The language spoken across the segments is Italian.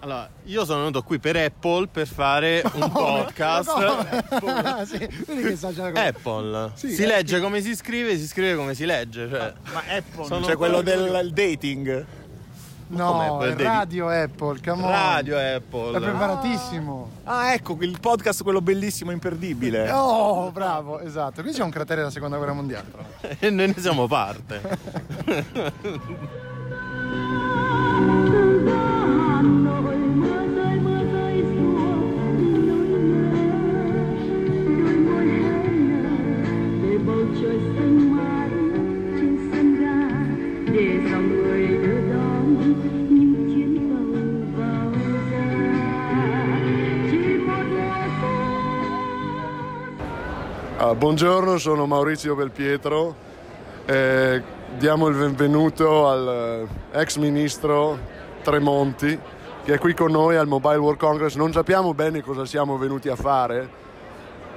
Allora, io sono venuto qui per Apple per fare un podcast. Ah, sì, vedi che sa già cosa- Apple. Sì, si eh, legge come si scrive, si scrive come si legge. Cioè, Ma Apple Sono- C'è quello del il dating. No, è devi- radio Apple, come on. radio È Apple. preparatissimo. Ah, ecco, il podcast quello bellissimo, imperdibile. Oh, bravo, esatto. Qui c'è un cratere della seconda guerra mondiale. E noi ne siamo parte. Buongiorno, sono Maurizio Belpietro. Eh, diamo il benvenuto al eh, ex ministro Tremonti che è qui con noi al Mobile World Congress. Non sappiamo bene cosa siamo venuti a fare.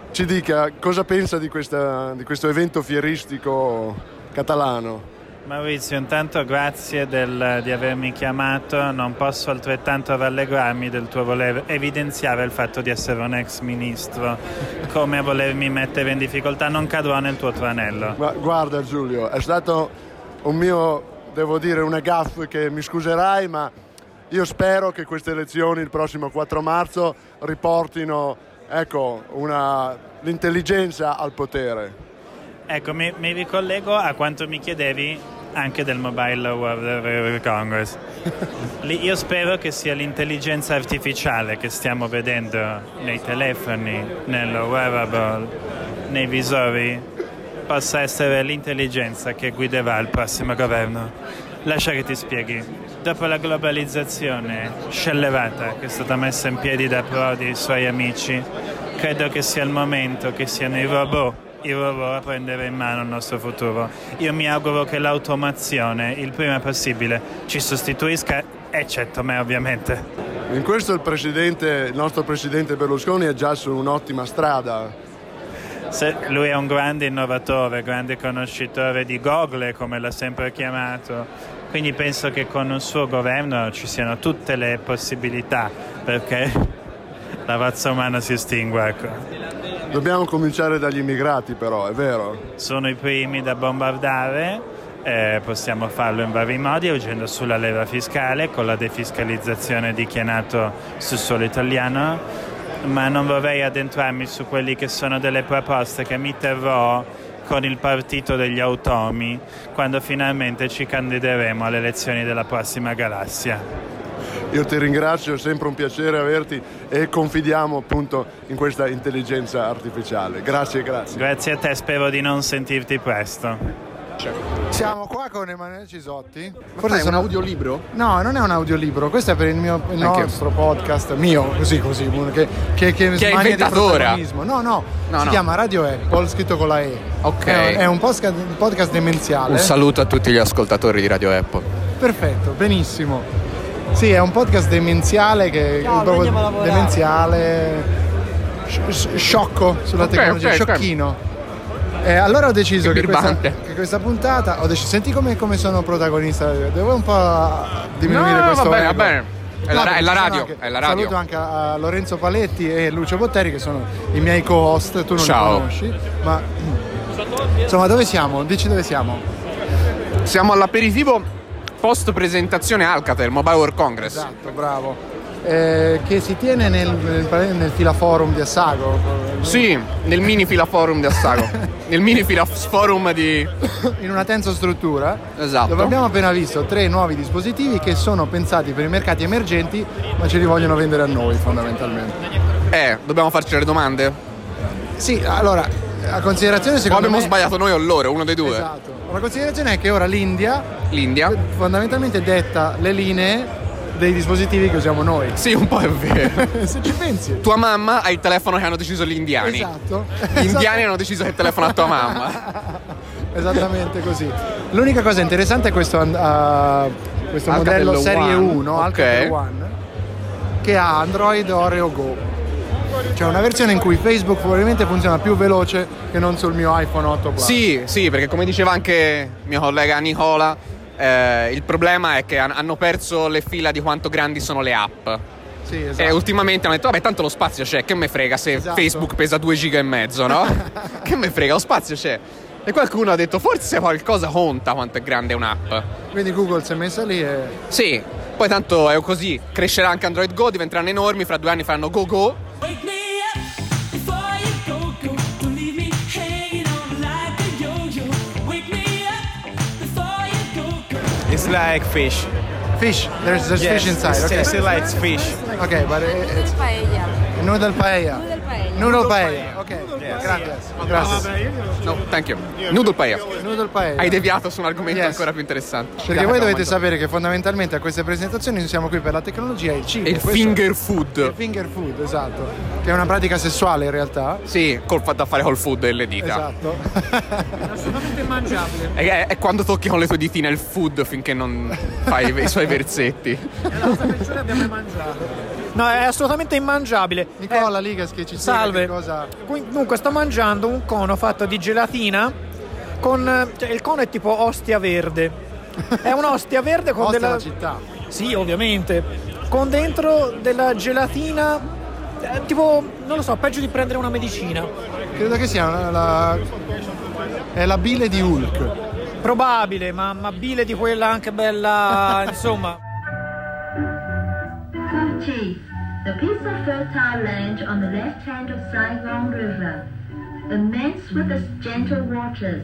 Ci dica cosa pensa di, questa- di questo evento fieristico catalano. Maurizio, intanto grazie del- di avermi chiamato. Non posso altrettanto rallegrarmi del tuo voler evidenziare il fatto di essere un ex ministro, come volermi mettere in difficoltà. Non cadrò nel tuo tranello. Guarda Giulio, è stato un mio, devo dire, una gaffe che mi scuserai, ma io spero che queste elezioni il prossimo 4 marzo riportino ecco, una- l'intelligenza al potere. Ecco, mi, mi ricollego a quanto mi chiedevi anche del Mobile World Congress. Lì io spero che sia l'intelligenza artificiale che stiamo vedendo nei telefoni, nel wearable, nei visori, possa essere l'intelligenza che guiderà il prossimo governo. Lascia che ti spieghi. Dopo la globalizzazione scellevata che è stata messa in piedi da Prodi e i suoi amici, credo che sia il momento che siano i robot, i robot a prendere in mano il nostro futuro. Io mi auguro che l'automazione il prima possibile ci sostituisca, eccetto me ovviamente. In questo il, presidente, il nostro presidente Berlusconi è già su un'ottima strada. Se- lui è un grande innovatore, grande conoscitore di Google, come l'ha sempre chiamato. Quindi penso che con il suo governo ci siano tutte le possibilità perché la razza umana si estingua. Ecco. Dobbiamo cominciare dagli immigrati però, è vero? Sono i primi da bombardare, eh, possiamo farlo in vari modi, agendo sulla leva fiscale, con la defiscalizzazione di chi è nato sul suolo italiano, ma non vorrei addentrarmi su quelli che sono delle proposte che mi terrò con il partito degli automi quando finalmente ci candideremo alle elezioni della prossima galassia. Io ti ringrazio, è sempre un piacere averti e confidiamo appunto in questa intelligenza artificiale. Grazie, grazie. Grazie a te, spero di non sentirti presto. Siamo qua con Emanuele Cisotti. Forse è un audiolibro? No, non è un audiolibro, questo è per il, mio, il nostro podcast, mio, così così, che, che, che, Che è smania di inventato ora. protagonismo. No, no, No, si no. chiama Radio Apple, scritto con la E. Ok. È, è un podcast, un podcast demenziale. Un saluto a tutti gli ascoltatori di Radio Apple. Perfetto, benissimo. Sì, è un podcast demenziale che proprio demenziale sci- sci- sciocco sulla Ok, tecnologia, ok, ok. sciocchino. Eh, allora ho deciso Che che questa, che questa puntata ho deciso, senti come, come sono protagonista, devo un po' diminuire No, questo va bene, va bene. È la- è la radio, anche- è la radio. Saluto anche a Lorenzo Paletti e Lucio Botteri che sono i miei co-host, tu non Ciao. li conosci, ma insomma dove siamo? Dici dove siamo? Siamo all'aperitivo post presentazione Alcatel Mobile World Congress. Esatto, bravo. Eh, che si tiene nel, nel, nel filaforum di Assago. Sì, nel mini fila forum di Assago. nel mini fila forum di. In una tensa struttura. Esatto. Dove abbiamo appena visto tre nuovi dispositivi che sono pensati per i mercati emergenti, ma ce li vogliono vendere a noi fondamentalmente. Eh, dobbiamo farci le domande? Sì, allora, a considerazione O secondo abbiamo me... sbagliato noi o loro, uno dei due. Esatto. La considerazione è che ora l'India L'India. fondamentalmente detta le linee dei dispositivi che usiamo noi. Sì, un po' è vero. Se ci pensi. tua mamma ha il telefono che hanno deciso gli indiani. Esatto. Gli indiani hanno deciso che telefono a tua mamma. Esattamente così. L'unica cosa interessante è questo, ah, questo modello serie One. 1, Ok. Alcatel One, che ha Android Oreo Go. Cioè una versione in cui Facebook probabilmente funziona più veloce che non sul mio iPhone 8 Plus. Sì, sì, perché come diceva anche mio collega Nicola, Eh, il problema è che han- hanno perso le fila di quanto grandi sono le app. Sì, esatto. E ultimamente hanno detto, vabbè, tanto lo spazio c'è, che me frega se Esatto. Facebook pesa 2 giga e mezzo, no? che me frega, lo spazio c'è. E qualcuno ha detto, forse qualcosa conta quanto è grande un'app. Quindi Google si è messa lì e... Sì, poi tanto è così, crescerà anche Android Go, diventeranno enormi, fra due anni faranno Go Go. Like fish. Fish, there's, there's fish inside, it's okay. still like fish. Okay, but it- it's paella. noodle paella. Noodle paella. Noodle paella, ok. Gracias. Gracias. No, thank you. Noodle Paella. Noodle paella. Hai deviato su un argomento Yes. ancora più interessante. Perché voi dovete sapere che fondamentalmente a queste presentazioni noi siamo qui per la tecnologia e il cibo. E il finger food. il finger food, esatto. Che è una pratica sessuale in realtà. Sì, col fatto da fare col food e le dita. Esatto. Assolutamente mangiabile. È, è- è quando tocchi con le tue ditine il food finché non fai i suoi versetti. È la cosa peggiore abbiamo mai mangiato. No, è assolutamente immangiabile. Nicola Ligas che ci Salve. che cosa... Dunque, sto mangiando un cono fatto di gelatina con... eh, cioè, il cono è tipo ostia verde. È un'ostia verde con Ostia della... la città. Sì, ovviamente. Con dentro della gelatina... eh, tipo, non lo so, peggio di prendere una medicina. Credo che sia una- la... È la bile di Hulk. Probabile, ma, ma bile di quella anche bella... insomma... Fuji, the piece of fertile land on the left hand of Saigon River, immense with its gentle waters,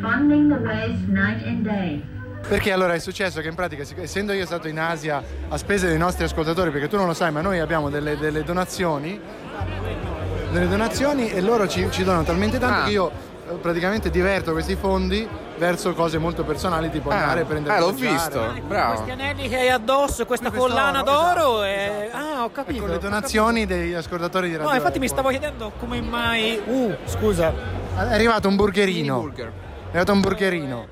fondling the waves night and day. Perché allora è successo che in pratica, essendo io stato in Asia a spese dei nostri ascoltatori, perché tu non lo sai, ma noi abbiamo delle, delle donazioni, delle donazioni e loro ci, ci donano talmente tanto Ah. che io eh, praticamente diverto questi fondi verso cose molto personali, tipo andare a prendere eh, l'ho mangiare. visto. Bravo. Questi anelli che hai addosso, questa Questo collana oro, d'oro e... Ah, ho capito. Con le donazioni degli ascoltatori di. Radio No, infatti mi stavo chiedendo come mai... Uh, scusa. È arrivato un burgerino. Burger. È arrivato un burgerino.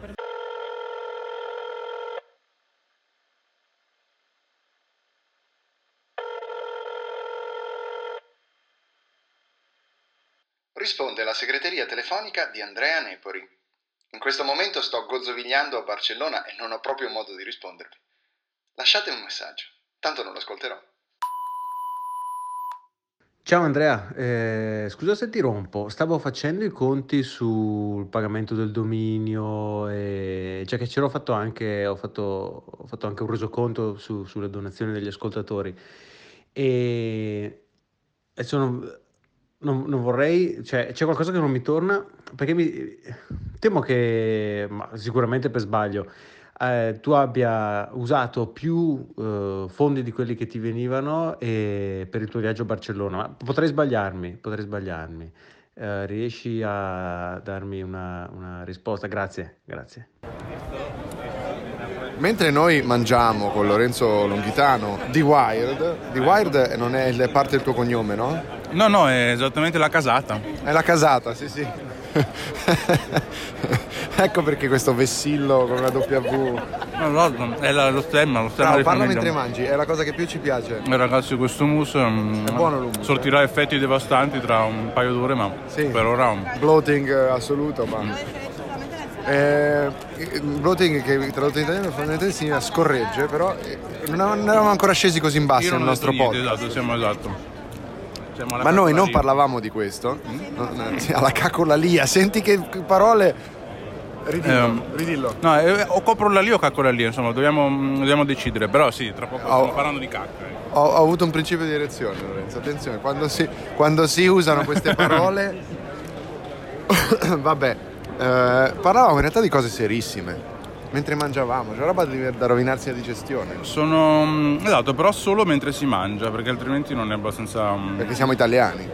Risponde la segreteria telefonica di Andrea Nepori. In questo momento sto gozzovigliando a Barcellona e non ho proprio modo di rispondervi. Lasciate un messaggio, tanto non lo ascolterò. Ciao Andrea, eh, scusa se ti rompo, stavo facendo i conti sul pagamento del dominio, e, cioè che ce l'ho fatto anche, ho fatto, ho fatto anche un resoconto su- sulle donazioni degli ascoltatori e, e sono, non, non vorrei, cioè c'è qualcosa che non mi torna perché mi, temo che, sicuramente per sbaglio, eh, tu abbia usato più eh, fondi di quelli che ti venivano e- per il tuo viaggio a Barcellona, ma potrei sbagliarmi, potrei sbagliarmi. Eh, riesci a darmi una, una risposta? Grazie, grazie. Mentre noi mangiamo con Lorenzo Longhitano di Wired, di Wired non è parte del tuo cognome, no? No, no, è esattamente la casata. È la casata, sì, sì. ecco perché questo vessillo con una W. No, no, è la- lo stemma, lo stemma di parla mentre mangi, è la cosa che più ci piace. Eh, Ragazzi, questo mousse mm, È buono l'hummus, sortirà effetti devastanti tra un paio d'ore, ma per ora mm, Bloating eh, assoluto, ma. Eh, il bloating che tradotto in italiano fondamentalmente significa scorregge, però eh, non av- non eravamo ancora scesi così in basso nel ho nostro niente, podcast. esatto, siamo esatto. Siamo Ma noi non parlavamo di questo, sì, alla cacolalia, senti che parole. Ridillo, Ehm, ridillo. No, eh, o copro la lì o caccola lì, insomma, dobbiamo, mm, dobbiamo decidere, però sì, tra poco Oh. stiamo parlando di cacca. eh. Ho, ho avuto un principio di erezione, Lorenzo. Attenzione, quando si, quando si usano queste parole. Vabbè, parlavamo in realtà di cose serissime. Mentre mangiavamo, c'è roba di- da rovinarsi la digestione. Sono mm, esatto, però solo mentre si mangia, perché altrimenti non è abbastanza. mm, Perché siamo italiani.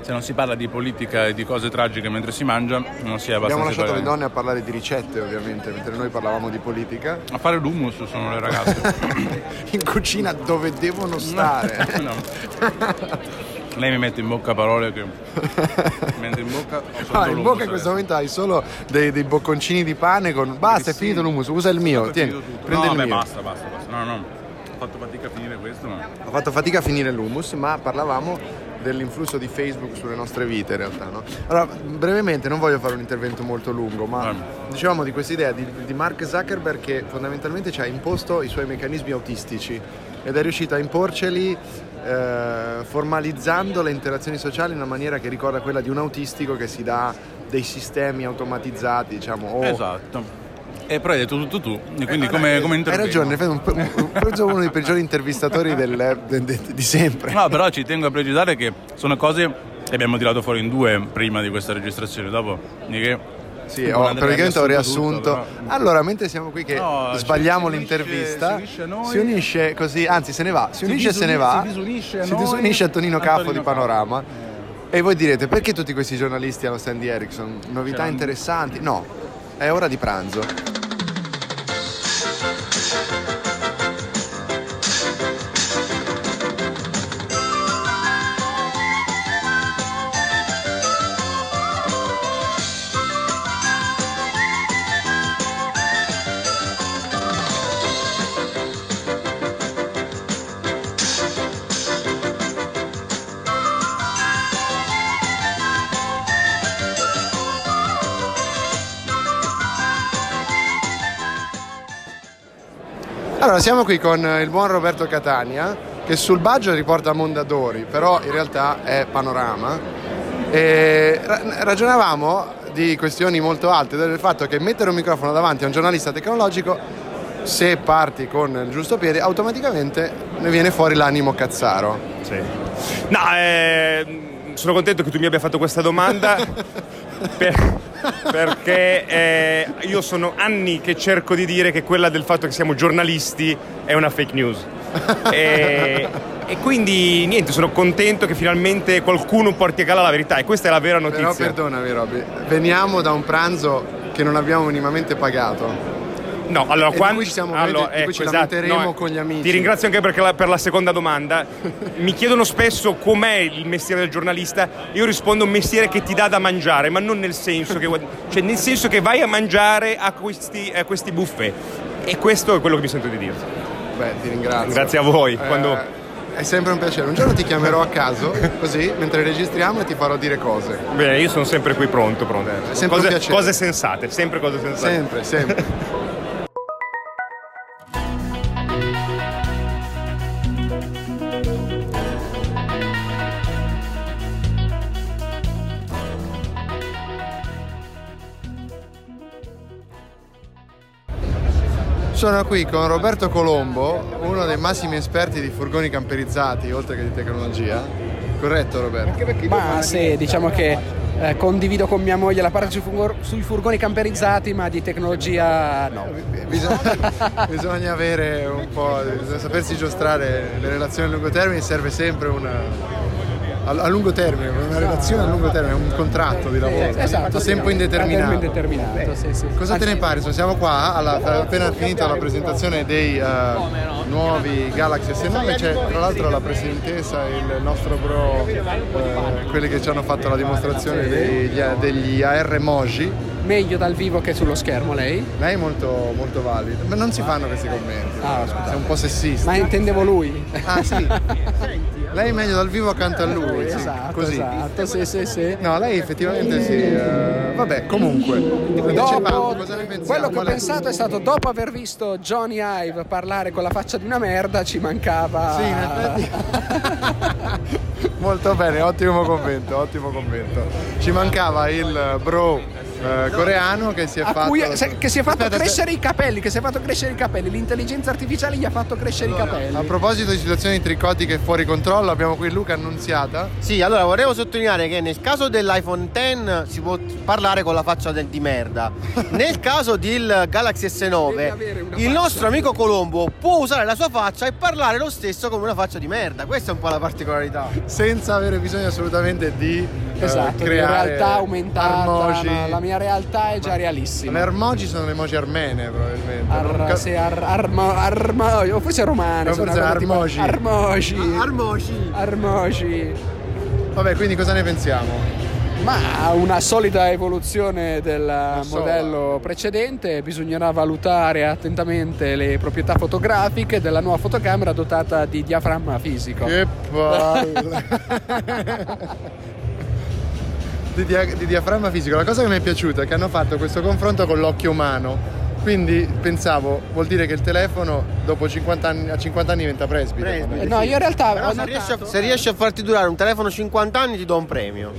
Se non si parla di politica e di cose tragiche mentre si mangia, non si è abbastanza Abbiamo lasciato le donne a parlare di ricette, ovviamente, mentre noi parlavamo di politica. A fare l'hummus sono le ragazze. in cucina dove devono stare. No. Lei mi mette in bocca parole che. Mentre in bocca. Ah, in bocca in questo adesso. momento hai solo dei, dei bocconcini di pane con. Basta, è finito l'hummus, usa il mio. Tieni, prendi no, il beh, mio. basta, basta, basta. No, no. Ho fatto fatica a finire questo, ma. Ho fatto fatica a finire l'hummus, ma parlavamo dell'influsso di Facebook sulle nostre vite in realtà. No? Allora, brevemente, non voglio fare un intervento molto lungo, ma dicevamo di questa idea di, di Mark Zuckerberg che fondamentalmente ci ha imposto i suoi meccanismi autistici ed è riuscito a imporceli eh, formalizzando le interazioni sociali in una maniera che ricorda quella di un autistico che si dà dei sistemi automatizzati, diciamo, o Esatto. E però hai detto tutto tu, e quindi Eh, come, eh, come Hai ragione, penso uno dei peggiori intervistatori del- de- de- di sempre. No, però ci tengo a precisare che sono cose che abbiamo tirato fuori in due prima di questa registrazione. Dopo, di che Sì, non ho, praticamente ho riassunto tutto, però- Allora, mentre siamo qui che No, sbagliamo si unisce- l'intervista, si unisce noi. si unisce così, anzi se ne va, si, Si unisce e se ne va, si disunisce a si noi, disunisce a Tonino Caffo di Panorama. E voi direte, perché tutti questi giornalisti hanno Sandy Erickson? Novità C'erano- interessanti? No, è ora di pranzo. Allora, siamo qui con il buon Roberto Catania, che sul budget riporta Mondadori, però in realtà è Panorama. E ra- ragionavamo di questioni molto alte, del fatto che mettere un microfono davanti a un giornalista tecnologico, se parti con il giusto piede, automaticamente ne viene fuori l'animo cazzaro. Sì. No, eh, sono contento che tu mi abbia fatto questa domanda per- perché eh, io sono anni che cerco di dire che quella del fatto che siamo giornalisti è una fake news. E, e quindi niente, sono contento che finalmente qualcuno porti a galla la verità e questa è la vera Però notizia. perdonami Robby, veniamo da un pranzo che non abbiamo minimamente pagato. No, allora quando cui ci siamo- allora, cui ci ecco, esatto, no, con gli amici. Ti ringrazio anche la- per la seconda domanda. Mi chiedono spesso com'è il mestiere del giornalista. Io rispondo un mestiere che ti dà da mangiare, ma non nel senso che cioè nel senso che vai a mangiare a questi, a questi buffet. E questo è quello che mi sento di dirti. Beh, ti ringrazio. Grazie a voi. Eh, Quando- È sempre un piacere. Un giorno ti chiamerò a caso, così, mentre registriamo e ti farò dire cose. Bene, io sono sempre qui pronto, pronto. È sempre un cose, piacere. cose sensate, sempre cose sensate. Sempre, sempre. Sono qui con Roberto Colombo, uno dei massimi esperti di furgoni camperizzati, oltre che di tecnologia. Corretto Roberto? Ma sì, diciamo che eh, condivido con mia moglie la parte sui, furgo- sui furgoni camperizzati, ma di tecnologia no. Bisogna, bisogna avere un po', bisogna sapersi giostrare le relazioni a lungo termine, serve sempre una, a, a lungo termine, una relazione a lungo termine, un contratto di lavoro, Esatto, a tempo indeterminato. Indeterminato, sì, sì. Cosa te ne pare? Insomma, Siamo qua, alla, appena finita la presentazione dei eh, nuovi Galaxy S9, c'è tra l'altro la presidentessa e il nostro bro, eh, quelli che ci hanno fatto la dimostrazione degli, degli AR Moji. Meglio dal vivo che sullo schermo lei? Lei è molto, molto valida, ma non si fanno questi commenti. Ah. Sei un po' sessista. Ma intendevo lui. Ah sì. Lei è meglio dal vivo accanto a lui. sì, Esatto, così. esatto, sì, sì, sì. No, lei effettivamente sì. eh, vabbè, comunque. Dicevamo, Dopo, cosa ne pensiamo? quello che ho Qual è- pensato è stato dopo aver visto Johnny Ive parlare con la faccia di una merda ci mancava Sì, in Molto bene, ottimo commento, ottimo commento. Ci mancava il bro eh, coreano che si è a fatto. cui- se- che si è fatto Aspetta, crescere i capelli, che si è fatto crescere i capelli, l'intelligenza artificiale gli ha fatto crescere i capelli. A proposito di situazioni tricotiche fuori controllo, abbiamo qui Luca Annunziata. Sì, allora volevo sottolineare che nel caso dell'iPhone X si può parlare con la faccia del di merda. Nel caso del Galaxy S9, il nostro amico Colombo può usare la sua faccia e parlare lo stesso come una faccia di merda. Questa è un po' la particolarità. Senza avere bisogno assolutamente di Esatto, di creare realtà aumentata, armoji. ma la mia realtà è già realissima. Le armoji sono le emoji armene probabilmente. Ar- Non ca- sì, ar- armo- armo- o forse romane. No, sono forse tipo- armoji. Armoji. Armoji. Armoji. Vabbè, quindi cosa ne pensiamo? Ma una solida evoluzione del so, modello precedente, bisognerà valutare attentamente le proprietà fotografiche della nuova fotocamera dotata di diaframma fisico. Che palle. di, dia- di diaframma fisico. La cosa che mi è piaciuta è che hanno fatto questo confronto con l'occhio umano. Quindi pensavo, vuol dire che il telefono dopo 50 anni, a 50 anni diventa presbite. Eh, no, io in realtà Però ho se, riesci a, notato- se riesci a farti durare un telefono 50 anni ti do un premio.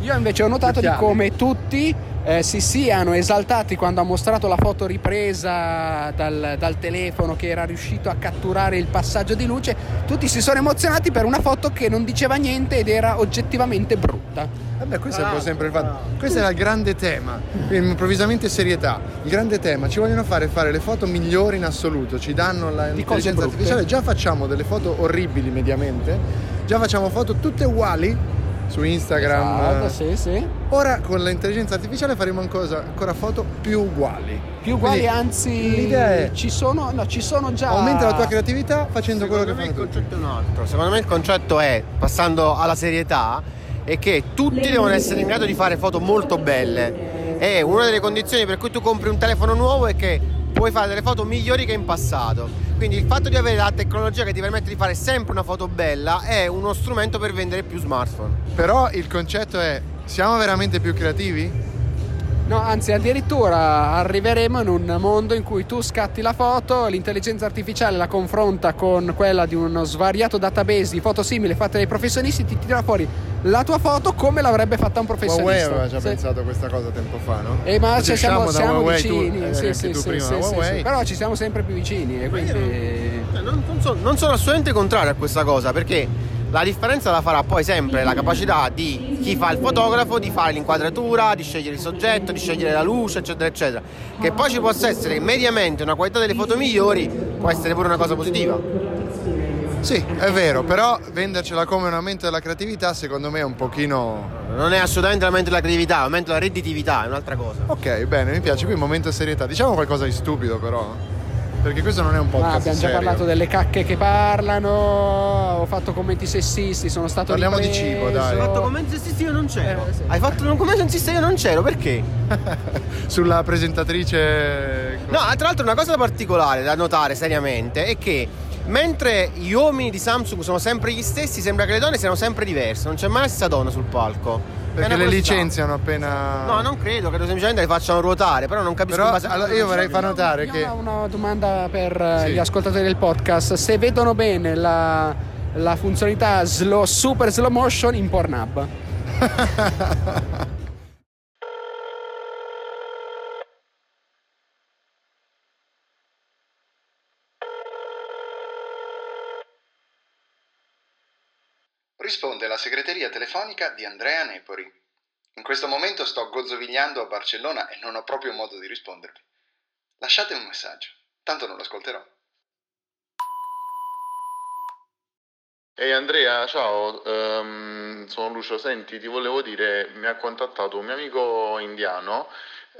Io invece ho notato di come tutti eh, si siano esaltati quando ha mostrato la foto ripresa dal, dal telefono che era riuscito a catturare il passaggio di luce. Tutti si sono emozionati per una foto che non diceva niente ed era oggettivamente brutta. Vabbè, questo è un po' sempre il fatto. Questo era il grande tema, quindi improvvisamente serietà. Il grande tema, ci vogliono fare fare le foto migliori in assoluto, ci danno la l'intelligenza artificiale, già facciamo delle foto orribili mediamente, già facciamo foto tutte uguali su Instagram. Esatto, sì, sì. Ora con l'intelligenza artificiale faremo ancora, ancora foto più uguali. Più uguali, Quindi anzi, l'idea è ci sono, no, ci sono già. aumenta la tua creatività facendo quello che Secondo me il tutti. concetto è un altro. Secondo me il concetto è, passando alla serietà, è che tutti devono essere in grado di fare foto molto belle. E una delle condizioni per cui tu compri un telefono nuovo è che puoi fare delle foto migliori che in passato. Quindi il fatto di avere la tecnologia che ti permette di fare sempre una foto bella è uno strumento per vendere più smartphone. Però il concetto è, siamo veramente più creativi? No, anzi, addirittura arriveremo in un mondo in cui tu scatti la foto, l'intelligenza artificiale la confronta con quella di uno svariato database di foto simili fatte dai professionisti, ti tira fuori la tua foto come l'avrebbe fatta un Huawei professionista. aveva già Sì. pensato a questa cosa tempo fa, no? Eh, ma cioè, siamo, siamo Huawei, tu- vicini, eh, sì, anche sì, tu sì, sì, sì, Huawei. sì. però ci siamo sempre più vicini e quindi... Cioè, Non, non sono, non sono assolutamente contrario a questa cosa perché la differenza la farà poi sempre la capacità di chi fa il fotografo di fare l'inquadratura, di scegliere il soggetto, di scegliere la luce, eccetera, eccetera. Che poi ci possa essere mediamente una qualità delle foto migliori può essere pure una cosa positiva. Sì, è vero, però vendercela come un aumento della creatività secondo me è un pochino... Non è assolutamente l'aumento della creatività, è l'aumento della redditività, è un'altra cosa. Ok, bene, mi piace, qui un momento serietà. Diciamo qualcosa di stupido però, perché questo non è un Ma podcast abbiamo già serio. parlato delle cacche che parlano, ho fatto commenti sessisti, sono stato Parliamo di ripreso. cibo, dai. Hai fatto commenti sessisti io non c'ero. Hai fatto un commento sessisti io non c'ero, perché? Sulla presentatrice... No, tra l'altro una cosa particolare da notare seriamente è che mentre gli uomini di Samsung sono sempre gli stessi, sembra che le donne siano sempre diverse, non c'è mai la stessa donna sul palco. Perché le licenziano appena... No, non credo, credo semplicemente le facciano ruotare, però non capisco Però base allora, io vorrei far notare Io che... ho una domanda per eh, Sì. gli ascoltatori del podcast. Se vedono bene la, la funzionalità slow- super slow motion in Pornhub. Risponde la segreteria telefonica di Andrea Nepori. In questo momento sto gozzovigliando a Barcellona e non ho proprio modo di rispondervi. Lasciatemi un messaggio, tanto non lo ascolterò. Ehi Andrea, ciao, Ehm, sono Lucio, senti, ti volevo dire, mi ha contattato un mio amico indiano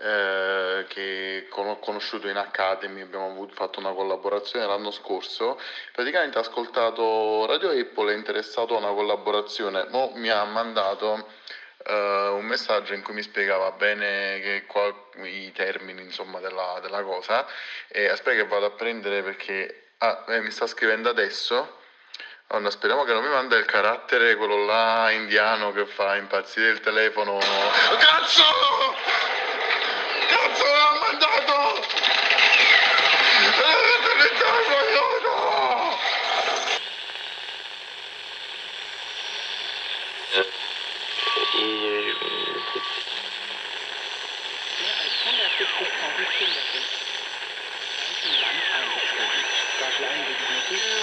eh, che ho conosciuto in Academy, abbiamo avuto- fatto una collaborazione l'anno scorso, praticamente ha ascoltato Radio Apple, è interessato a una collaborazione, mo mi ha mandato eh, un messaggio in cui mi spiegava bene qua- i termini insomma della, della cosa. E aspetta che vado a prendere perché ah, eh, mi sta scrivendo adesso. Madonna, speriamo che non mi manda il carattere quello là indiano che fa impazzire il telefono. Cazzo l'ha mandato! Eh, ritorno, aiuto!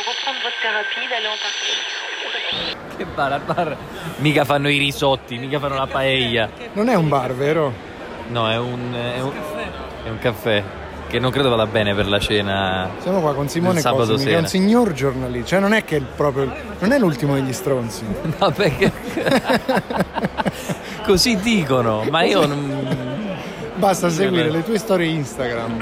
Reprendre votre thérapie, d'aller en partie. Che bar, al bar mica fanno i risotti, mica fanno la paella. Non è un bar, vero? No, è un, è un, è un caffè che non credo vada bene per la cena. Siamo qua con Simone sabato Cosmi, che è sera. un signor giornalista, cioè non è che è proprio... non è l'ultimo degli stronzi. No, perché così dicono, ma io non... Basta seguire le tue storie Instagram.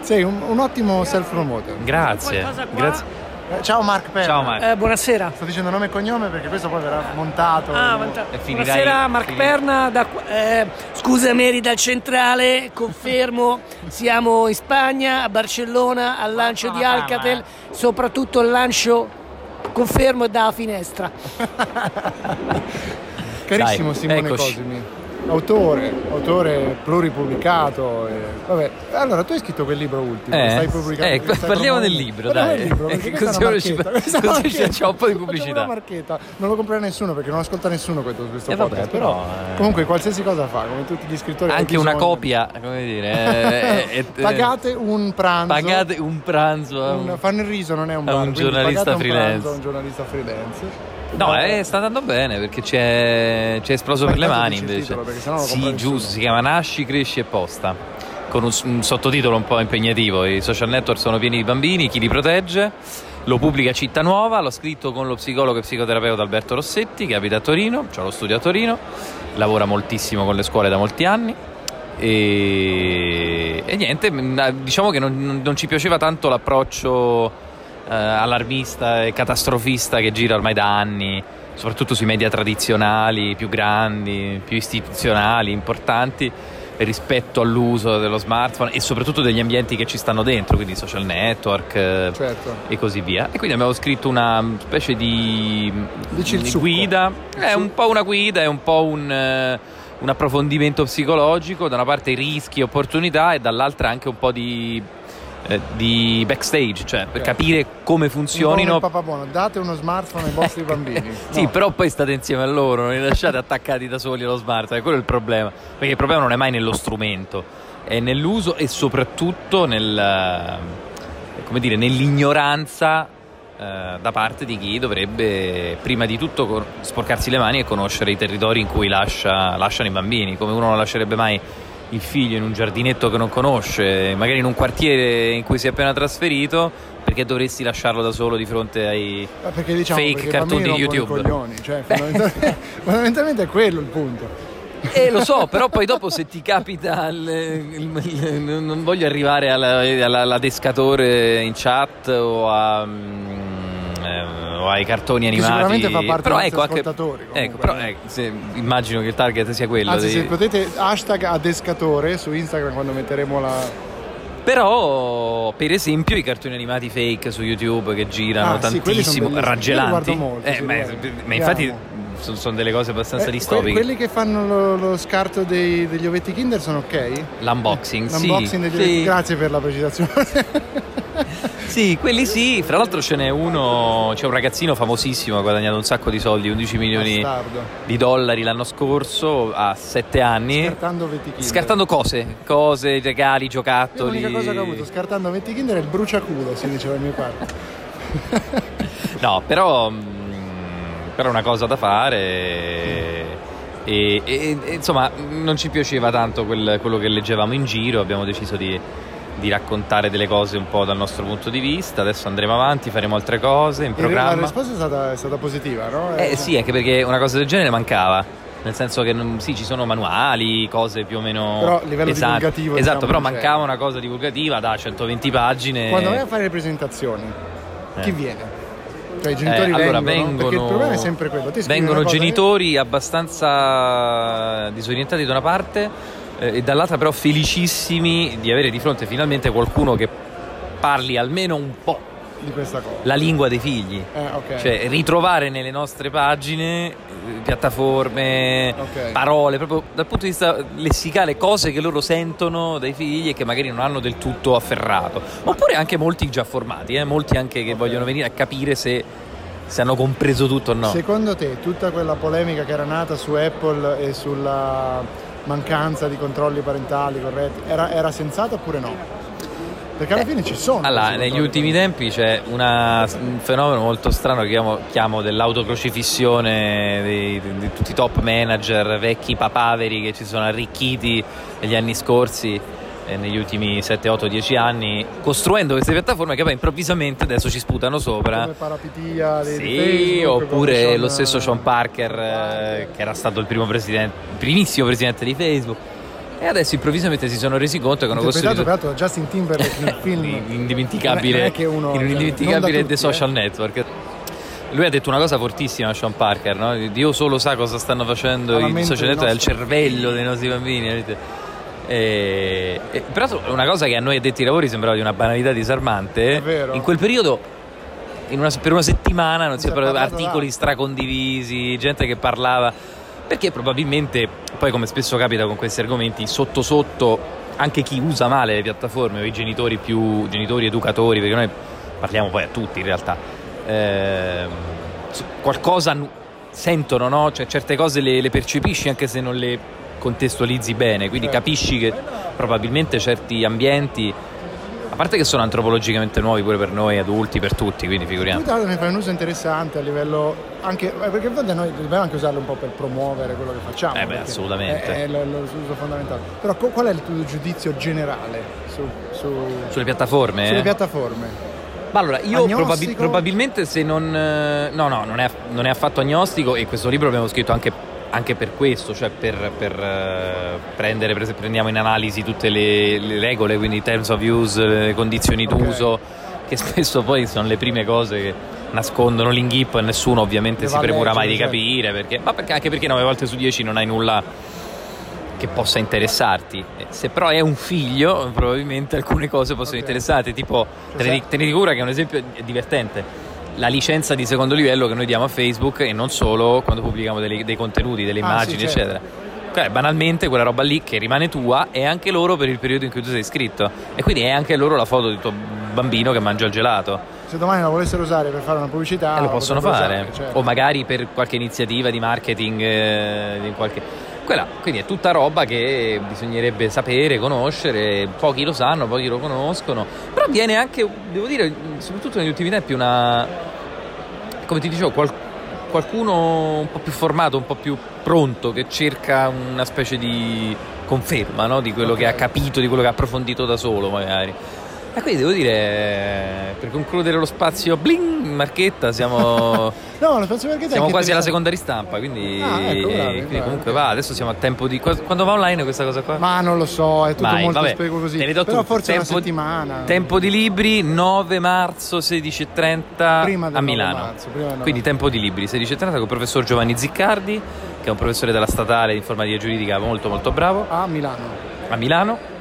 Sei un, un ottimo self-promoter. Grazie, grazie. Eh, ciao Mark Perna. Ciao, Mark. Eh, buonasera. Sto dicendo nome e cognome perché questo poi verrà montato. Ah, manta- E finirai- Buonasera Mark fini- Perna, da, eh, scusa Mary dal centrale, confermo, siamo in Spagna, a Barcellona, al lancio di Alcatel, soprattutto il lancio, confermo, da finestra. Carissimo Dai, Simone eccoci. Cosimi. Autore, autore pluripubblicato. e- Vabbè, allora tu hai scritto quel libro ultimo. Eh, stai pubblicando, eh, stai parliamo del libro, dai. del libro, Così ora ci- così facciamo un po' di pubblicità. Non lo comprerà nessuno perché non ascolta nessuno questo, questo Eh, vabbè, podcast. però, Però, eh. comunque qualsiasi cosa fa, come tutti gli scrittori. Anche una copia, come dire. eh, eh, eh, Pagate un pranzo. Pagate un pranzo un- fanno il riso, non è un bar. un giornalista pagate un freelance. pranzo un giornalista freelance. No, eh, sta andando bene perché c'è, c'è esploso per le mani invece. titolo, sì, giusto, si chiama Nasci, cresci e posta. Con un, un sottotitolo un po' impegnativo. I social network sono pieni di bambini, chi li protegge? Lo pubblica Città Nuova, l'ho scritto con lo psicologo e psicoterapeuta Alberto Rossetti che abita a Torino, c'ha lo studio a Torino, lavora moltissimo con le scuole da molti anni. E, e niente, diciamo che non- non ci piaceva tanto l'approccio eh, allarmista e catastrofista che gira ormai da anni, soprattutto sui media tradizionali, più grandi, più istituzionali, importanti, rispetto all'uso dello smartphone e soprattutto degli ambienti che ci stanno dentro, quindi social network Certo. e così via. E quindi abbiamo scritto una specie di, di guida, è un po' una guida, è un po' un, eh, un approfondimento psicologico, da una parte rischi e opportunità e dall'altra anche un po' di, eh, di backstage, cioè per capire come Un funzionino. il papà buono, date uno smartphone ai vostri bambini. Sì, No. però poi state insieme a loro, non li lasciate attaccati da soli allo smartphone, quello è il problema. Perché il problema non è mai nello strumento, è nell'uso e soprattutto nel, eh, come dire, nell'ignoranza eh, da parte di chi dovrebbe prima di tutto sporcarsi le mani e conoscere i territori in cui lascia- lasciano i bambini, come uno non lascerebbe mai il figlio in un giardinetto che non conosce, magari in un quartiere in cui si è appena trasferito, perché dovresti lasciarlo da solo di fronte ai diciamo fake cartoni di YouTube. coglioni, cioè, fondamentalmente, fondamentalmente è quello il punto. Eh, lo so, però poi dopo se ti capita il- il- il- non voglio arrivare alla, alla- all'adescatore in chat o, a, eh, o ai cartoni animati. sicuramente fa parte però dei ecco, anche, ecco, però eh, se- immagino che il target sia quello. Anzi, dei- se potete hashtag adescatore su Instagram quando metteremo la. Però, per esempio, i cartoni animati fake su YouTube che girano Ah, sì, tantissimo, bellissimi. raggelanti. Molto, Eh, sì, ma, ma infatti sono, sono delle cose abbastanza Eh, distopiche. que- quelli che fanno lo, lo scarto dei- degli ovetti Kinder sono ok? L'unboxing, sì. L'unboxing degli sì. Grazie per la precisazione. Sì, quelli sì, fra l'altro ce n'è uno, c'è un ragazzino famosissimo, ha guadagnato un sacco di soldi, 11 milioni Bastardo. di dollari l'anno scorso, a 7 anni, Scartando ovetti Kinder. scartando cose, cose, regali, Io giocattoli. L'unica cosa che ho avuto scartando ovetti Kinder è il bruciaculo, si dice dalle mie parti. No, però, mm, però è una cosa da fare e, e- e, insomma non ci piaceva tanto quel- quello che leggevamo in giro, abbiamo deciso di, di raccontare delle cose un po' dal nostro punto di vista, adesso andremo avanti, faremo altre cose in E La programma. risposta è stata, è stata positiva, no? Eh sì, anche perché una cosa del genere mancava. Nel senso che non- sì, ci sono manuali, cose più o meno. Però a livello pesanti. divulgativo, Esatto, diciamo, però c'è. mancava una cosa divulgativa da 120 pagine. Quando vai a fare le presentazioni, chi Eh. viene? Cioè i genitori Eh, allora, vengono, perché il vengono- problema è sempre quello. Vengono genitori abbastanza disorientati da una parte eh, e dall'altra però felicissimi di avere di fronte finalmente qualcuno che parli almeno un po' di questa cosa. la lingua dei figli. Eh, ok. Cioè ritrovare nelle nostre pagine eh, piattaforme, Ok. parole, proprio dal punto di vista lessicale, cose che loro sentono dai figli e che magari non hanno del tutto afferrato. Oppure anche molti già formati, eh, molti anche che vogliono venire a capire se, se hanno compreso tutto o no. Secondo te tutta quella polemica che era nata su Apple e sulla mancanza di controlli parentali corretti era, era sensata oppure no? Perché alla fine ci sono. Eh, Allora, negli ultimi tempi c'è una- un fenomeno molto strano che chiamo, chiamo dell'autocrocifissione di, di- di tutti i top manager, vecchi papaveri che ci sono arricchiti negli anni scorsi, eh, negli ultimi 7, 8, 10 anni, costruendo queste piattaforme che poi improvvisamente adesso ci sputano sopra. come Parapitia Sì, Facebook, oppure Sean- lo stesso Sean Parker, eh, che era stato il primo presidente, primissimo presidente di Facebook. E adesso improvvisamente si sono resi conto che hanno costruito peraltro da Justin Timberlake nel film. indimenticabile, in un cioè, indimenticabile tutti, The Social Network. Lui ha detto una cosa fortissima, Sean Parker, no? Dio solo sa cosa stanno facendo i social network, è il cervello dei nostri bambini. E, e, peraltro è una cosa che a noi addetti ai lavori sembrava di una banalità disarmante. È vero. In quel periodo, in una- per una settimana, non si Si è parlava parlato articoli stracondivisi, gente che parlava. Perché probabilmente, poi come spesso capita con questi argomenti, sotto sotto anche chi usa male le piattaforme o i genitori più genitori educatori, perché noi parliamo poi a tutti in realtà, s- qualcosa sentono, no? Cioè certe cose le, le percepisci anche se non le contestualizzi bene, quindi Certo. capisci che probabilmente certi ambienti, a parte che sono antropologicamente nuovi pure per noi adulti, per tutti, quindi figuriamo. tra l'altro ne fai un uso interessante a livello anche eh, perché a volte noi dobbiamo anche usarlo un po' per promuovere quello che facciamo. Eh beh, assolutamente. È, è l'uso fondamentale. Però qual è il tuo giudizio generale su, su- Sulle piattaforme? sulle eh? piattaforme? Ma allora, io Agnostico? probabi- probabilmente se non... eh, No, no, non è, non è affatto agnostico e questo libro l'abbiamo scritto anche, anche per questo, cioè per, per, eh, prendere, per esempio, prendiamo in analisi tutte le, le regole, quindi terms of use, le condizioni d'uso, che spesso poi sono le prime cose che nascondono l'inghippo e nessuno ovviamente Le si premura mai di leggere, capire, perché, ma perché- anche perché 9 volte su 10 non hai nulla che possa interessarti. Se però è un figlio, probabilmente alcune cose possono interessarti. Tipo, tenete, tenete cura che è un esempio divertente. La licenza di secondo livello che noi diamo a Facebook e non solo quando pubblichiamo dei, dei contenuti, delle Ah, immagini, sì, certo. eccetera. Cioè, banalmente quella roba lì che rimane tua è anche loro per il periodo in cui tu sei iscritto. E quindi è anche loro la foto del tuo bambino che mangia il gelato. Se domani la volessero usare per fare una pubblicità E lo possono fare, usare, certo. o magari per qualche iniziativa di marketing, eh, di qualche... Quella, quindi è tutta roba che bisognerebbe sapere, conoscere, pochi lo sanno, pochi lo conoscono, però viene anche, devo dire, soprattutto negli ultimi tempi una, come ti dicevo, qual- qualcuno un po' più formato, un po' più pronto, che cerca una specie di conferma no? di quello che ha capito, di quello che ha approfondito da solo magari. E quindi devo dire, per concludere lo spazio bling, Marchetta, siamo, No, lo spazio perché siamo quasi alla seconda ristampa, quindi, Ah, ecco, bravi, quindi bravi. comunque va, adesso siamo a tempo di... Quando va online questa cosa qua? Ma non lo so, è tutto Vai, molto vabbè, spiego così. Però tutti. forse Tempo- una settimana. Tempo di libri 9 marzo 16.30 Prima del a 9 Milano. marzo, prima del 9 Quindi tempo di libri 16.30 con il professor Giovanni Ziccardi, che è un professore della statale di informatica giuridica molto molto bravo. A Milano. A Milano.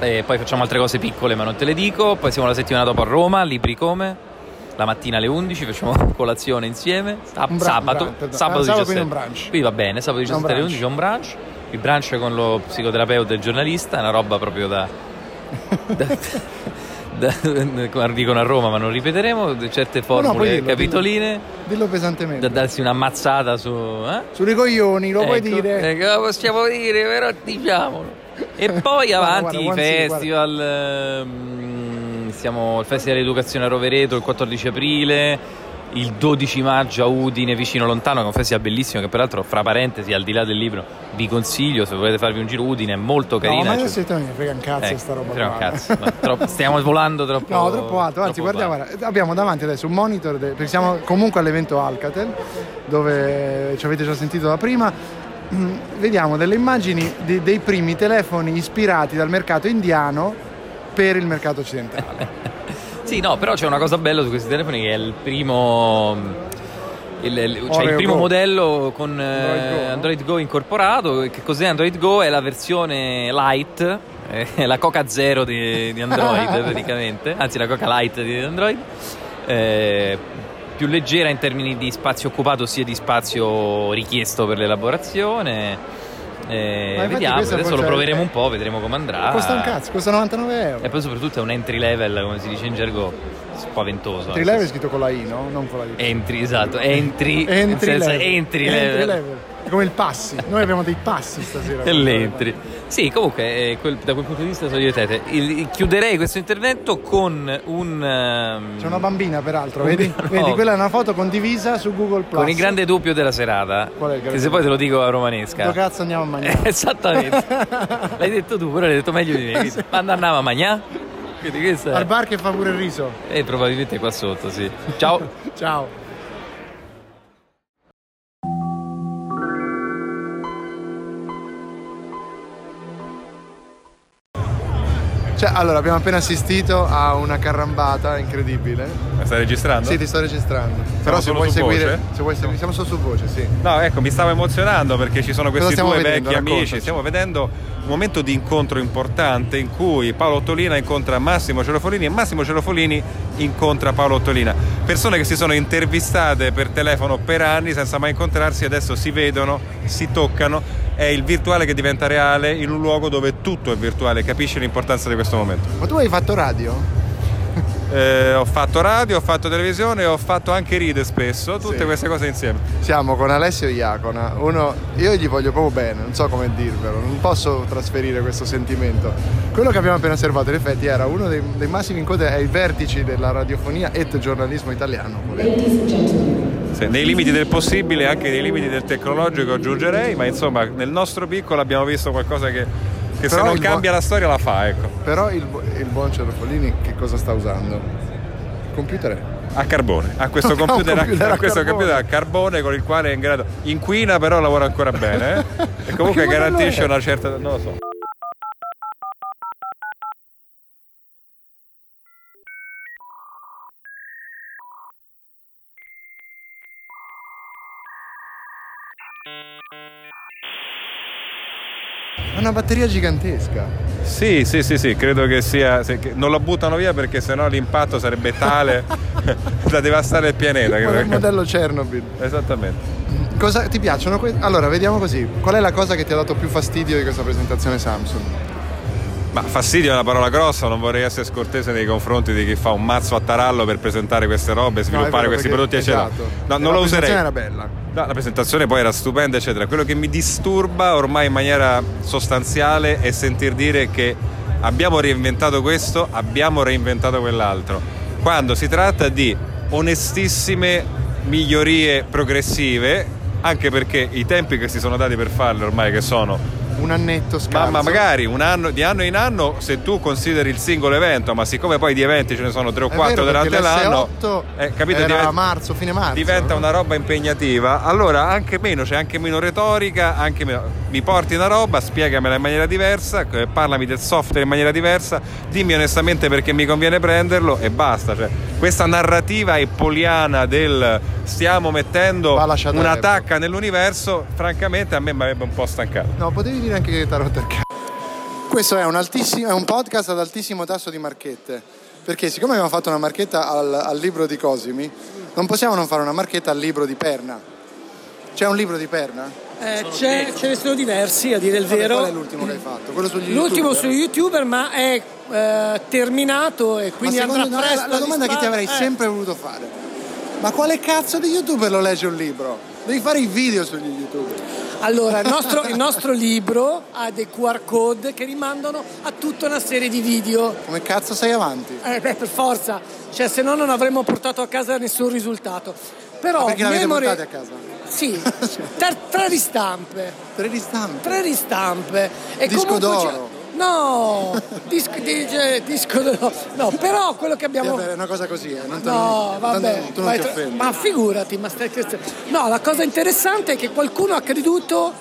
E poi facciamo altre cose piccole ma non te le dico. Poi siamo la settimana dopo a Roma, libri come? La mattina alle 11 facciamo colazione insieme. Sab- bra- sabato, brunch, sabato ah, sabato 17. quindi un brunch. Qui va bene, sabato C'è un 17 alle brunch. 11 c'è un brunch. Il brunch con lo psicoterapeuta e il giornalista, è una roba proprio da, da- come dicono a Roma, ma non ripeteremo, certe formule no, puoi dirlo, capitoline Dillo pesantemente. da darsi un'ammazzata su... Eh? Sui coglioni, lo puoi Ecco, dire. ecco, lo possiamo dire, però diciamolo. E poi Guarda, avanti guarda, i one see, festival, ehm, siamo al Festival di Educazione a Rovereto il 14 aprile, il 12 maggio a Udine, vicino lontano, che è un festival bellissimo che peraltro, fra parentesi, al di là del libro, vi consiglio, se volete farvi un giro Udine, è molto No, carina. ma cioè- adesso te ne frega un cazzo Ecco, sta roba frega un cazzo, ma troppo- stiamo volando troppo No, troppo alto. Anzi, troppo guardiamo, guarda, abbiamo davanti adesso un monitor, de- perché siamo comunque all'evento Alcatel, dove ci avete già sentito da prima. Mm, Vediamo delle immagini di- dei primi telefoni ispirati dal mercato indiano per il mercato occidentale. Sì, no, però c'è una cosa bella su questi telefoni che è il primo. il- il- cioè il primo Go. modello con eh, Android Go, no? Android Go incorporato. Che cos'è Android Go? È la versione light, è la Coca Zero di, di Android praticamente, anzi la Coca Light di Android. Eh, più leggera in termini di spazio occupato sia di spazio richiesto per l'elaborazione. Eh, vediamo, adesso lo proveremo un po', vedremo come andrà. Costa un cazzo, costa 99 euro. E poi soprattutto è un entry level, come si dice in gergo, spaventoso. Entry level è scritto con la I, no? Non con la I. Entry, esatto, entry, Entry senso level. entry Entry level. È come il passi. Noi abbiamo dei passi stasera. E l'entry. Sì, comunque, eh, quel- da quel punto di vista sono divertente. Il- chiuderei questo intervento con un... ehm, C'è una bambina, peraltro, Un- vedi? no. Vedi, quella è una foto condivisa su Google Plus. con il grande doppio della serata. Qual è il grande Che se poi te lo dico a romanesca. Dove cazzo andiamo a mangiare? Esattamente. L'hai detto tu, però l'hai detto meglio di me. Quando andavamo a mangiare? Quindi questo è- Al bar che fa pure il riso. E probabilmente qua sotto, sì. Ciao. Ciao. Cioè, allora, abbiamo appena assistito a una carrambata incredibile. Ma stai registrando? Sì, ti sto registrando. Però se vuoi seguire, voce? se vuoi seguire, siamo solo su voce, sì. No, ecco, mi stavo emozionando perché ci sono questi due vedendo? vecchi amici. Stiamo vedendo un momento di incontro importante in cui Paolo Ottolina incontra Massimo Cerofolini e Massimo Cerofolini incontra Paolo Ottolina. Persone che si sono intervistate per telefono per anni senza mai incontrarsi, adesso si vedono, si toccano. È il virtuale che diventa reale in un luogo dove tutto è virtuale. Capisci l'importanza di questo momento? Ma tu hai fatto radio? Eh, ho fatto radio, ho fatto televisione, ho fatto anche ride spesso, tutte Sì. queste cose insieme. Siamo con Alessio Iacona. Uno, io gli voglio proprio bene, non so come dirvelo, non posso trasferire questo sentimento. Quello che abbiamo appena osservato, in effetti, era uno dei, dei massimi incontri ai vertici della radiofonia e giornalismo italiano. Sì, nei limiti del possibile, anche nei limiti del tecnologico aggiungerei, ma insomma nel nostro piccolo abbiamo visto qualcosa che, che se non cambia buon- la storia la fa, ecco. Però il, il buon Cerofolini che cosa sta usando? Il computer? A carbone, a questo computer, a- computer a a questo carbone. computer a carbone con il quale è in grado. Inquina, però lavora ancora bene. eh? E comunque garantisce una certa. non lo so. Ha una batteria gigantesca. Sì, sì, sì, sì, credo che sia. se- che non lo buttano via perché sennò l'impatto sarebbe tale da devastare il pianeta. Il credo che- modello Chernobyl. Esattamente. Cosa ti piacciono? que- Allora, vediamo così. Qual è la cosa che ti ha dato più fastidio di questa presentazione Samsung? Ma fastidio è una parola grossa, non vorrei essere scortese nei confronti di chi fa un mazzo a tarallo per presentare queste robe, sviluppare vero, questi prodotti, eccetera. esatto. No, La non lo userei. presentazione era bella. No, la presentazione poi era stupenda, eccetera. Quello che mi disturba ormai in maniera sostanziale è sentir dire che abbiamo reinventato questo, abbiamo reinventato quell'altro. Quando si tratta di onestissime migliorie progressive, anche perché i tempi che si sono dati per farle ormai che sono Un annetto scarso. ma, ma magari un anno, di anno in anno se tu consideri il singolo evento, ma siccome poi di eventi ce ne sono tre o quattro durante l'anno, l'S8 eh, capito, diventa- marzo, fine marzo. diventa una roba impegnativa, allora anche meno, c'è anche meno retorica, anche meno- mi porti una roba, spiegamela in maniera diversa, eh, parlami del software in maniera diversa, dimmi onestamente perché mi conviene prenderlo e basta. Cioè, questa narrativa eppoliana del stiamo mettendo Va lasciata una Apple. tacca nell'universo, francamente a me mi avrebbe un po' stancato. No, potevi dire anche che ti ha rotto il cazzo. Questo è un, è un podcast ad altissimo tasso di marchette. Perché siccome abbiamo fatto una marchetta al, al libro di Cosimi, non possiamo non fare una marchetta al libro di Perna. C'è un libro di Perna? Eh, ce ne sono diversi, a dire il Vabbè, vero. Qual è l'ultimo che hai fatto? Quello sugli L'ultimo YouTuber? su YouTuber, ma è eh, terminato e quindi andrà no, presto. la, la domanda che ti avrei eh. sempre voluto fare. Ma quale cazzo di youtuber lo legge un libro? Devi fare i video sugli youtuber. Allora, il nostro, il nostro libro ha dei QR code che rimandano a tutta una serie di video. Come cazzo sei avanti? Eh, beh, per forza, cioè se no non avremmo portato a casa nessun risultato. Però Ma perché l'avete Memory- a casa? Sì, tre, ristampe. Tre ristampe? Tre ristampe. E Disco comunque d'oro. No, disco, di- disco d'oro. No, però quello che abbiamo... Vabbè, è una cosa così, eh. Non No, non- vabbè, tanto tu non ti offendi. ma figurati, ma stai scherzando. No, la cosa interessante è che qualcuno ha creduto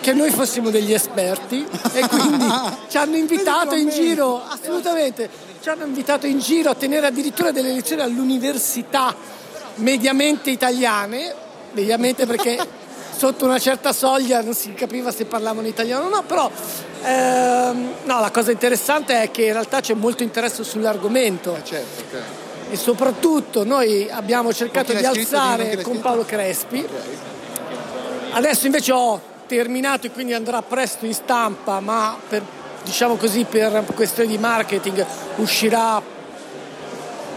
che noi fossimo degli esperti e quindi ci hanno invitato in giro, assolutamente, ci hanno invitato in giro a tenere addirittura delle lezioni all'università mediamente italiane, mediamente perché sotto una certa soglia non si capiva se parlavano italiano o no, però ehm, no, la cosa interessante è che in realtà c'è molto interesse sull'argomento. certo, ok. E soprattutto noi abbiamo cercato di scritto? Di- con alzare? Paolo Crespi. Adesso invece ho terminato e quindi andrà presto in stampa, ma per, diciamo così, per questioni di marketing uscirà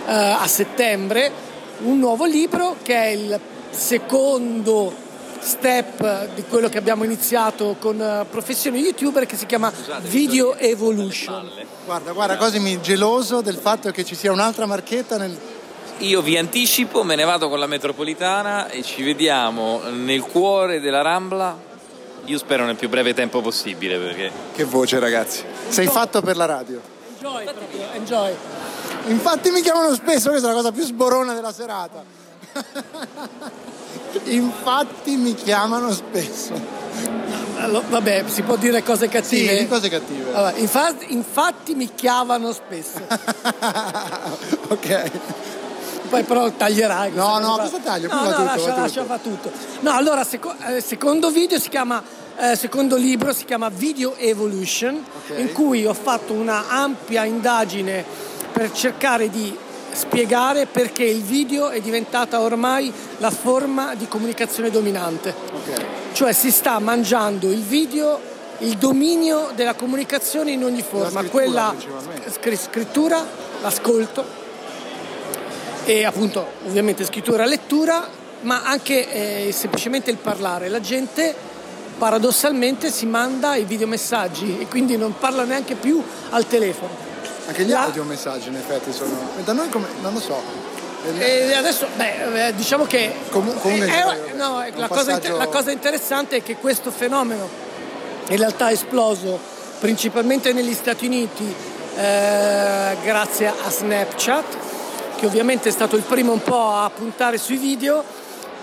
eh, a settembre un nuovo libro che è il secondo step di quello che abbiamo iniziato con eh, Professione YouTuber che si chiama Video Evolution. Guarda, guarda, Cosimi geloso del fatto che ci sia un'altra marchetta nel... Io vi anticipo, me ne vado con la metropolitana e ci vediamo nel cuore della Rambla. Io spero nel più breve tempo possibile perché. Che voce ragazzi. Sei fatto per la radio. Enjoy proprio, enjoy. Infatti mi chiamano spesso, questa è la cosa più sborona della serata. Infatti mi chiamano spesso. Allora, vabbè, si può dire cose cattive. Sì, cose cattive. Allora, infa- infatti mi chiavano spesso. ok. Poi però taglierai. No, no, cosa. taglio? No, va no, tutto, lascia, va lascia, fa tutto. No, allora, seco- eh, secondo video si chiama, eh, secondo libro si chiama Video Evolution, Ok. in cui ho fatto una ampia indagine per cercare di spiegare perché il video è diventata ormai la forma di comunicazione dominante. Cioè si sta mangiando il video, il dominio della comunicazione in ogni forma, scrittura, quella scrittura, l'ascolto e appunto ovviamente scrittura e lettura, ma anche eh, semplicemente il parlare. La gente paradossalmente si manda i videomessaggi e quindi non parla neanche più al telefono. Anche gli La- audiomessaggi in effetti sono... Da noi come... non lo so. E adesso, beh, eh, diciamo che comunque eh, è- no, la, cosa passaggio- inter- la cosa interessante è che questo fenomeno in realtà è esploso principalmente negli Stati Uniti eh, grazie a Snapchat, che ovviamente è stato il primo un po' a puntare sui video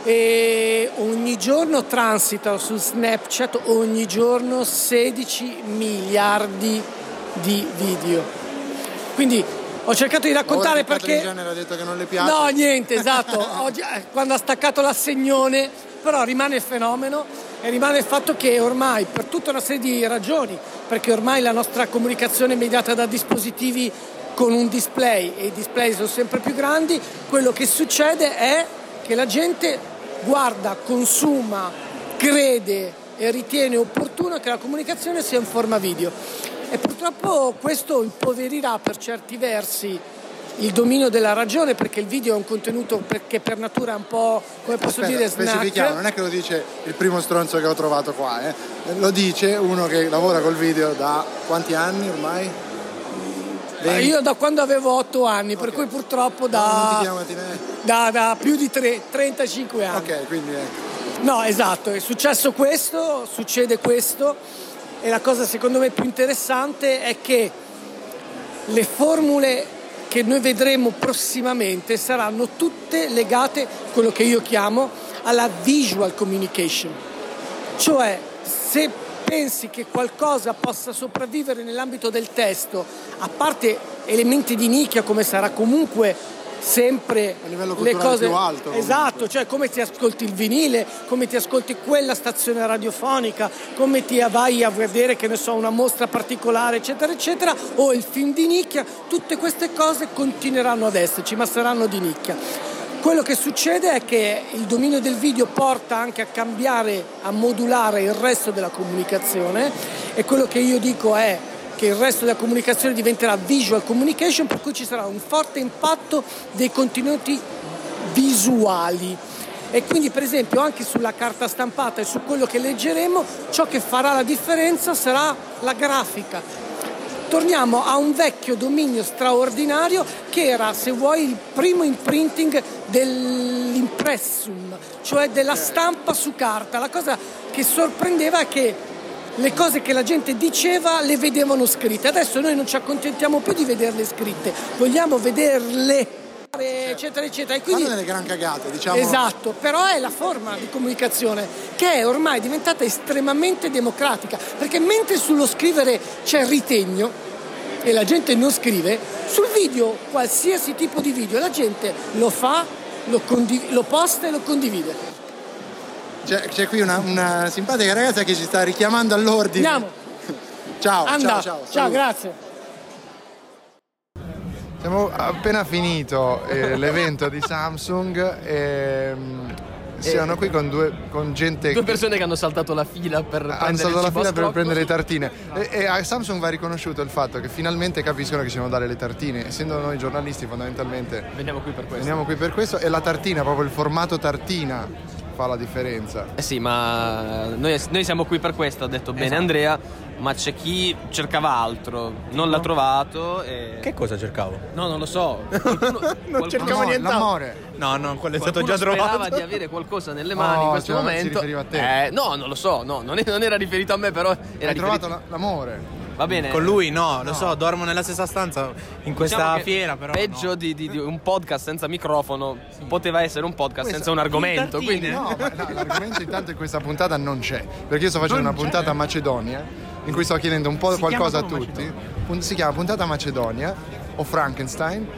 e ogni giorno transitano su Snapchat ogni giorno 16 miliardi di video. Quindi ho cercato di raccontare Ora perché Jenner ha detto che non le piace. No, niente, esatto. Oggi, eh, quando ha staccato l'assegnone, però rimane il fenomeno e rimane il fatto che ormai, per tutta una serie di ragioni, perché ormai la nostra comunicazione è mediata da dispositivi con un display e i display sono sempre più grandi, quello che succede è che la gente guarda, consuma, crede e ritiene opportuno che la comunicazione sia in forma video. E purtroppo questo impoverirà per certi versi il dominio della ragione perché il video è un contenuto che per natura è un po' come posso Aspetta, dire specifichiamo, non è che lo dice il primo stronzo che ho trovato qua, eh. lo dice uno che lavora col video da quanti anni ormai? Eh, io da quando avevo 8 anni per cui purtroppo da, chiama Tinè? da- da più di tre- 35 anni Ok, quindi ecco. No, esatto, è successo questo, succede questo e la cosa secondo me più interessante è che le formule che noi vedremo prossimamente saranno tutte legate a quello che io chiamo alla visual communication. Cioè, se pensi che qualcosa possa sopravvivere nell'ambito del testo, a parte elementi di nicchia come sarà comunque sempre le culturale cose più alto, comunque. esatto, cioè come ti ascolti il vinile, come ti ascolti quella stazione radiofonica, come ti vai a vedere che ne so una mostra particolare, eccetera, eccetera, o il film di nicchia, tutte queste cose continueranno ad esserci, ma saranno di nicchia. Quello che succede è che il dominio del video porta anche a cambiare, a modulare il resto della comunicazione e quello che io dico è che il resto della comunicazione diventerà visual communication per cui ci sarà un forte impatto dei contenuti visuali e quindi per esempio anche sulla carta stampata e su quello che leggeremo ciò che farà la differenza sarà la grafica torniamo a un vecchio dominio straordinario che era, se vuoi, il primo imprinting dell'impressum, cioè della stampa su carta. La cosa che sorprendeva è che le cose che la gente diceva le vedevano scritte. Adesso noi non ci accontentiamo più di vederle scritte, vogliamo vederle eccetera eccetera e quindi delle gran cagate, diciamo. Esatto, però è la forma di comunicazione che è ormai diventata estremamente democratica, perché mentre sullo scrivere c'è ritegno e la gente non scrive, sul video, qualsiasi tipo di video, la gente lo fa, lo, condiv- lo posta e lo condivide. C'è, c'è qui una, una simpatica ragazza che ci sta richiamando all'ordine. Andiamo. Ciao, Anda. ciao, ciao. ciao grazie. Abbiamo appena finito eh, l'evento di Samsung e mm, siamo qui con, due, con gente Due persone che hanno saltato la fila per hanno prendere saltato la fila per prendere le tartine e, e a Samsung va riconosciuto il fatto che finalmente capiscono che ci devono dare le tartine essendo noi giornalisti fondamentalmente Veniamo qui per questo. veniamo qui per questo e la tartina proprio il formato tartina fa la differenza Eh sì, ma noi, noi siamo qui per questo, ha detto bene Esatto. Andrea, ma c'è chi cercava altro, non l'ha trovato e... Che cosa cercavo? No, non lo so. Qualcuno, non cercavo nient'altro. l'amore No, no, quello è stato Qualcuno già trovato. sperava di avere qualcosa nelle mani Oh, in questo cioè, si momento. riferiva a te. Eh, no, non lo so, no, non, era riferito a me, però era hai riferito... trovato la- l'amore Va bene. Con lui no, lo so, dormo nella stessa stanza in questa Diciamo fiera, però. Peggio di, di- di un podcast senza microfono poteva essere un podcast Questo- senza un argomento. Quindi... No, ma no, l'argomento intanto in questa puntata non c'è, perché io sto facendo Non una puntata a Macedonia in cui sto chiedendo un po' Si qualcosa a tutti. Pun- Si chiama puntata Macedonia o Frankenstein,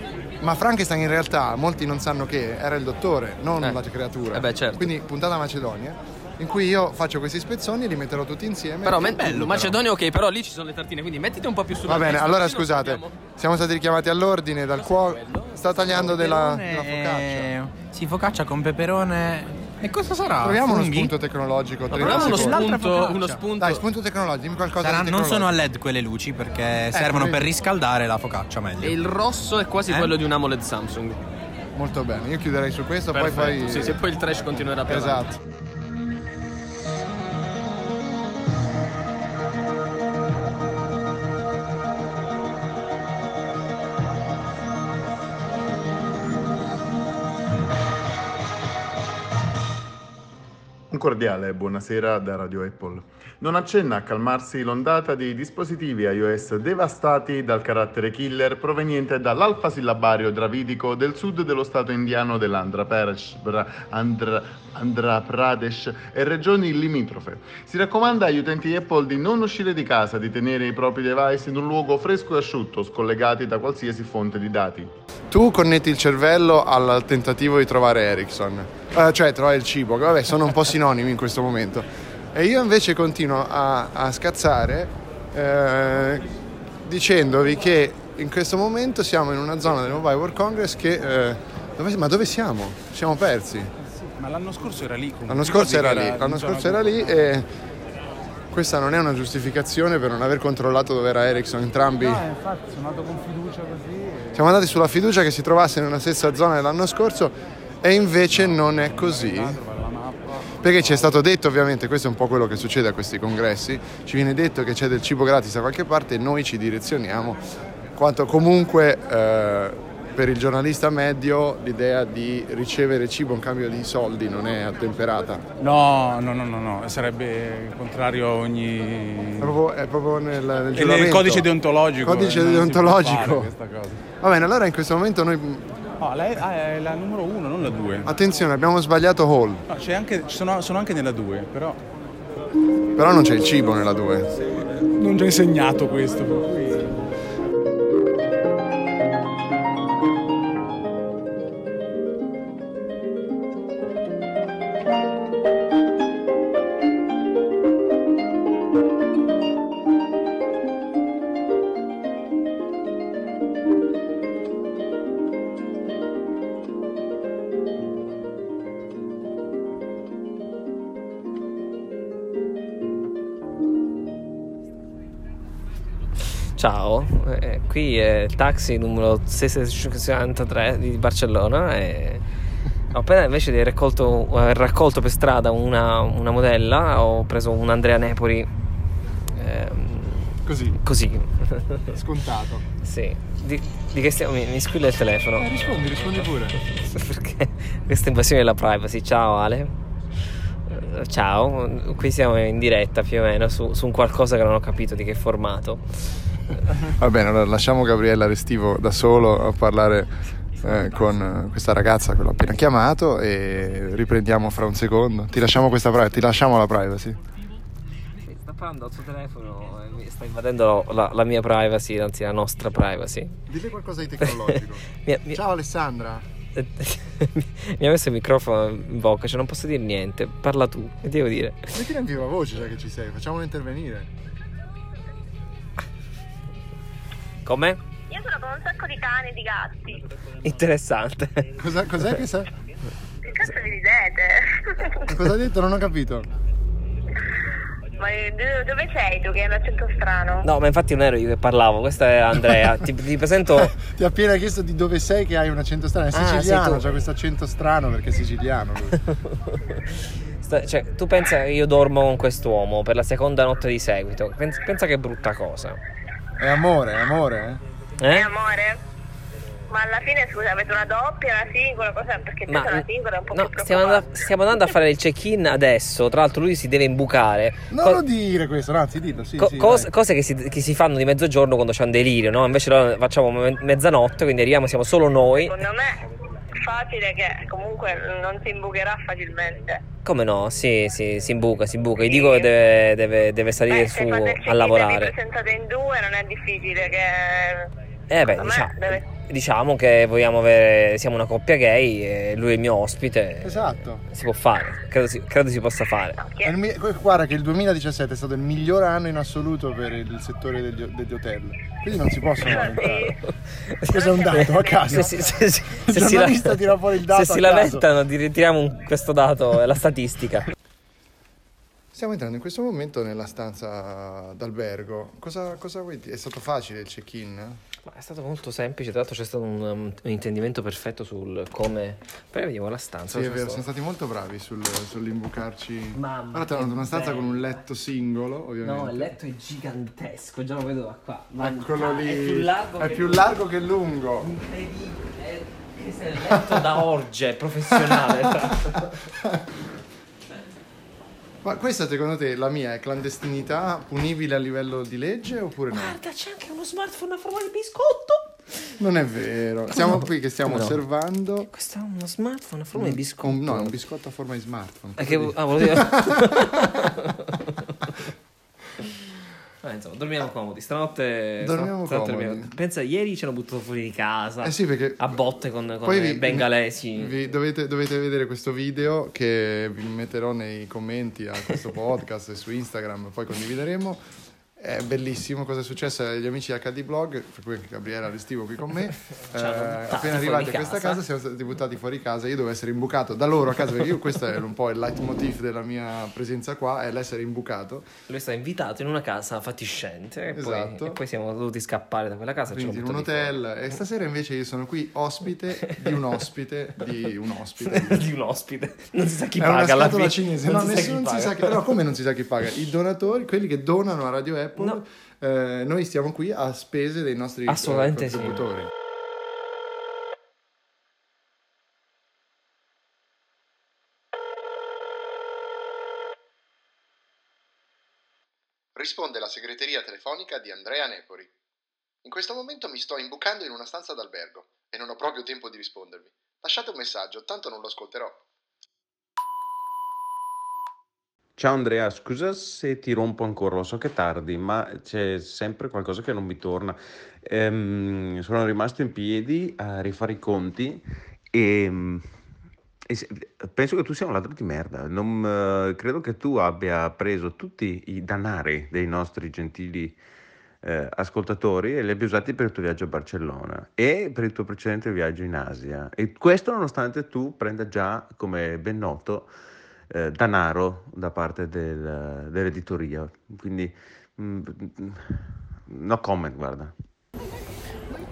ma Frankenstein in realtà molti non sanno che era il dottore, non la creatura. Eh beh, certo. Quindi puntata Macedonia in cui io faccio questi spezzoni e li metterò tutti insieme. Però, men- bello. Macedonia, ok, però lì ci sono le tartine, quindi mettiti un po' più sulla Va bene, allora scusate, sappiamo. siamo stati richiamati all'ordine dal cuoco. Sta tagliando della, della focaccia. Eh, Sì, focaccia con peperone. E cosa sarà? Proviamo uno Funghi? spunto tecnologico. 30 proviamo uno spunto- uno spunto- Dai, spunto tecnologico, dimmi qualcosa Sarà- di non sono a LED quelle luci perché servono vedi. per riscaldare la focaccia meglio. E il rosso è quasi Eh? quello di un AMOLED Samsung. Molto bene, io chiuderei su questo, Perfetto, poi fai... sì, sì, poi il trash continuerà avanti. Esatto. Un cordiale buonasera da Radio Apple. Non accenna a calmarsi l'ondata di dispositivi iOS devastati dal carattere killer proveniente dall'alfa sillabario dravidico del sud dello stato indiano dell'Andhra Pradesh, Andhra, Andhra Pradesh e regioni limitrofe. Si raccomanda agli utenti Apple di non uscire di casa, di tenere i propri device in un luogo fresco e asciutto, scollegati da qualsiasi fonte di dati. Tu connetti il cervello al tentativo di trovare Ericsson, Eh, cioè trovare il cibo, vabbè sono un po' sinonimi in questo momento. E io invece continuo a, a scazzare eh, dicendovi che in questo momento siamo in una zona del Mobile World Congress che... eh, dove- ma dove siamo? Siamo persi. Ma l'anno scorso era lì. L'anno scorso era lì, l'anno scorso era lì e questa non è una giustificazione per non aver controllato dove era Ericsson entrambi. No, infatti sono andato con fiducia così. Siamo andati sulla fiducia che si trovasse nella stessa zona dell'anno scorso e invece non è così. Perché ci è stato detto ovviamente, questo è un po' quello che succede a questi congressi, ci viene detto che c'è del cibo gratis da qualche parte e noi ci direzioniamo, quanto comunque eh, per il giornalista medio l'idea di ricevere cibo in cambio di soldi non è attemperata. No, no, no, no, no, sarebbe il contrario a ogni. È proprio, è proprio nel, nel È codice deontologico. Codice deontologico. Va bene, allora in questo momento noi... No, lei ah, è la numero uno, non la due. Attenzione, abbiamo sbagliato hall, No, c'è anche, ci sono, sono anche nella due, però però non c'è il cibo nella 2. non già insegnato questo. per cui- Ciao, eh, qui è il taxi numero 663 di Barcellona e ho appena invece di raccolto, eh, raccolto per strada una, una modella, ho preso un Andrea Nepoli. ehm, Così. Così. Scontato. sì. Di, di che stiamo? Mi, mi squilla il telefono. Eh, rispondi, rispondi pure. Perché questa invasione della privacy. Ciao Ale. Eh, Ciao, qui siamo in diretta più o meno su, su un qualcosa che non ho capito di che formato. Va bene, allora lasciamo Gabriella Restivo da solo a parlare eh, con questa ragazza che l'ho appena chiamato e riprendiamo fra un secondo. Ti lasciamo questa privacy, ti lasciamo la privacy. Sta parlando al suo telefono e mi sta invadendo la, la mia privacy, anzi la nostra privacy. Dille qualcosa di tecnologico. Mi- mi- Ciao Alessandra. mi ha messo il microfono in bocca, cioè non posso dire niente. Parla tu, che devo dire? Mettila in viva voce già che ci sei, facciamolo intervenire. Come? Io sono con un sacco di cani e di gatti. Interessante. Cosa- cos'è che sa? Che cazzo vi ridete? Cosa ha detto? Non ho capito. Ma eh, do- dove sei tu che hai un accento strano? No, ma infatti non ero io che parlavo, questa è Andrea. ti, ti presento. Ti ha appena chiesto di dove sei che hai un accento strano. È Ah, siciliano, tu. c'ha questo accento strano perché è siciliano cioè, tu pensa che io dormo con quest'uomo per la seconda notte di seguito. Pensa, pensa che brutta cosa. È amore, è amore, eh? Eh? amore? Ma alla fine, scusa, avete una doppia, una singola, cosa? Perché Ma- penso la singola è un po' No, più stiamo andando, stiamo andando a fare il check-in adesso. Tra l'altro, lui si deve imbucare. Non Co- lo dire questo, no, anzi dillo, sì, co- sì, cos- cose che si, che si fanno di mezzogiorno quando c'è un delirio, no? Invece noi facciamo me- mezzanotte, quindi arriviamo, siamo solo noi. Secondo me è facile che comunque non si imbucherà facilmente. Come no? Sì, sì, si imbuca, si imbuca. Gli dico che deve, deve- deve salire Beh, su se a lavorare. presentate in due non è difficile che... Eh beh, diciamo, deve- diciamo che vogliamo avere. Siamo una coppia gay e lui è il mio ospite. Esatto. Si può fare, credo si, credo si possa fare. Mi- Guarda che il 2017 è stato il miglior anno in assoluto per il settore degli, degli hotel. Quindi non si possono lamentare. Questo è un dato a caso. Se, si- se si- Il se si la- se si lamentano, ti ritiriamo un- questo dato, è la statistica. Stiamo entrando in questo momento nella stanza d'albergo. Cosa, cosa vuoi dire? È stato facile il check-in? Ma è stato molto semplice, tra l'altro c'è stato un, um, un intendimento perfetto sul come. Poi vediamo la stanza. Sì, è vero, sto- sono stati molto bravi sul, sull'imbucarci. Mamma, Ora ti hanno dato una stanza bello. con un letto singolo, ovviamente. No, il letto è gigantesco, già lo vedo da qua. Ma Eccolo lì. È più largo È che più largo che lungo. Incredibile. è- Questo è il letto da orge professionale. Ma questa secondo te, la mia, è clandestinità punibile a livello di legge oppure no? Guarda, c'è anche uno smartphone a forma di biscotto. Non è vero. Siamo qui che stiamo Come no? osservando. Questo è uno smartphone a forma di biscotto. un- no, è un biscotto a forma di smartphone. Eh, che- ah, volevo Eh, insomma, dormiamo comodi. Stanotte. Dormiamo stanotte comodi. dormiamo- Pensa, ieri ci hanno buttato fuori di casa. Eh sì, perché A botte con, con i bengalesi. vi dovete, dovete vedere questo video che vi metterò nei commenti a questo podcast e su Instagram, poi condivideremo. È bellissimo cosa è successo agli amici HD Blog, per cui anche Gabriele Restivo qui con me. Eh, appena arrivati a questa casa. casa siamo stati buttati fuori casa. Io devo essere imbucato da loro a casa perché io questo è un po' il leitmotiv della mia presenza qua, è l'essere imbucato. Lui sta invitato in una casa fatiscente. E, poi, Esatto. e poi siamo dovuti scappare da quella casa. Quindi in un hotel e stasera invece io sono qui ospite di un ospite di un ospite di un ospite. Non si sa chi è una paga alla scatola fine. cinese Non no, si sa nessuno chi paga. no, come non si sa chi paga i donatori quelli che donano a Radio Apple eh, noi stiamo qui a spese dei nostri eh, Assolutamente sì. contributori Risponde la segreteria telefonica di Andrea Nepori. In questo momento mi sto imbucando in una stanza d'albergo e non ho proprio tempo di rispondervi. Lasciate un messaggio, tanto non lo ascolterò. Ciao Andrea, scusa se ti rompo ancora, lo so che è tardi, ma c'è sempre qualcosa che non mi torna. Ehm, sono rimasto in piedi a rifare i conti e, e se- penso che tu sia un ladro di merda. Non, eh, credo che tu abbia preso tutti i danari dei nostri gentili eh, ascoltatori e li abbia usati per il tuo viaggio a Barcellona e per il tuo precedente viaggio in Asia. E questo nonostante tu prenda già, come ben noto, eh, danaro da parte del- dell'editoria. Quindi, mm, no comment, guarda.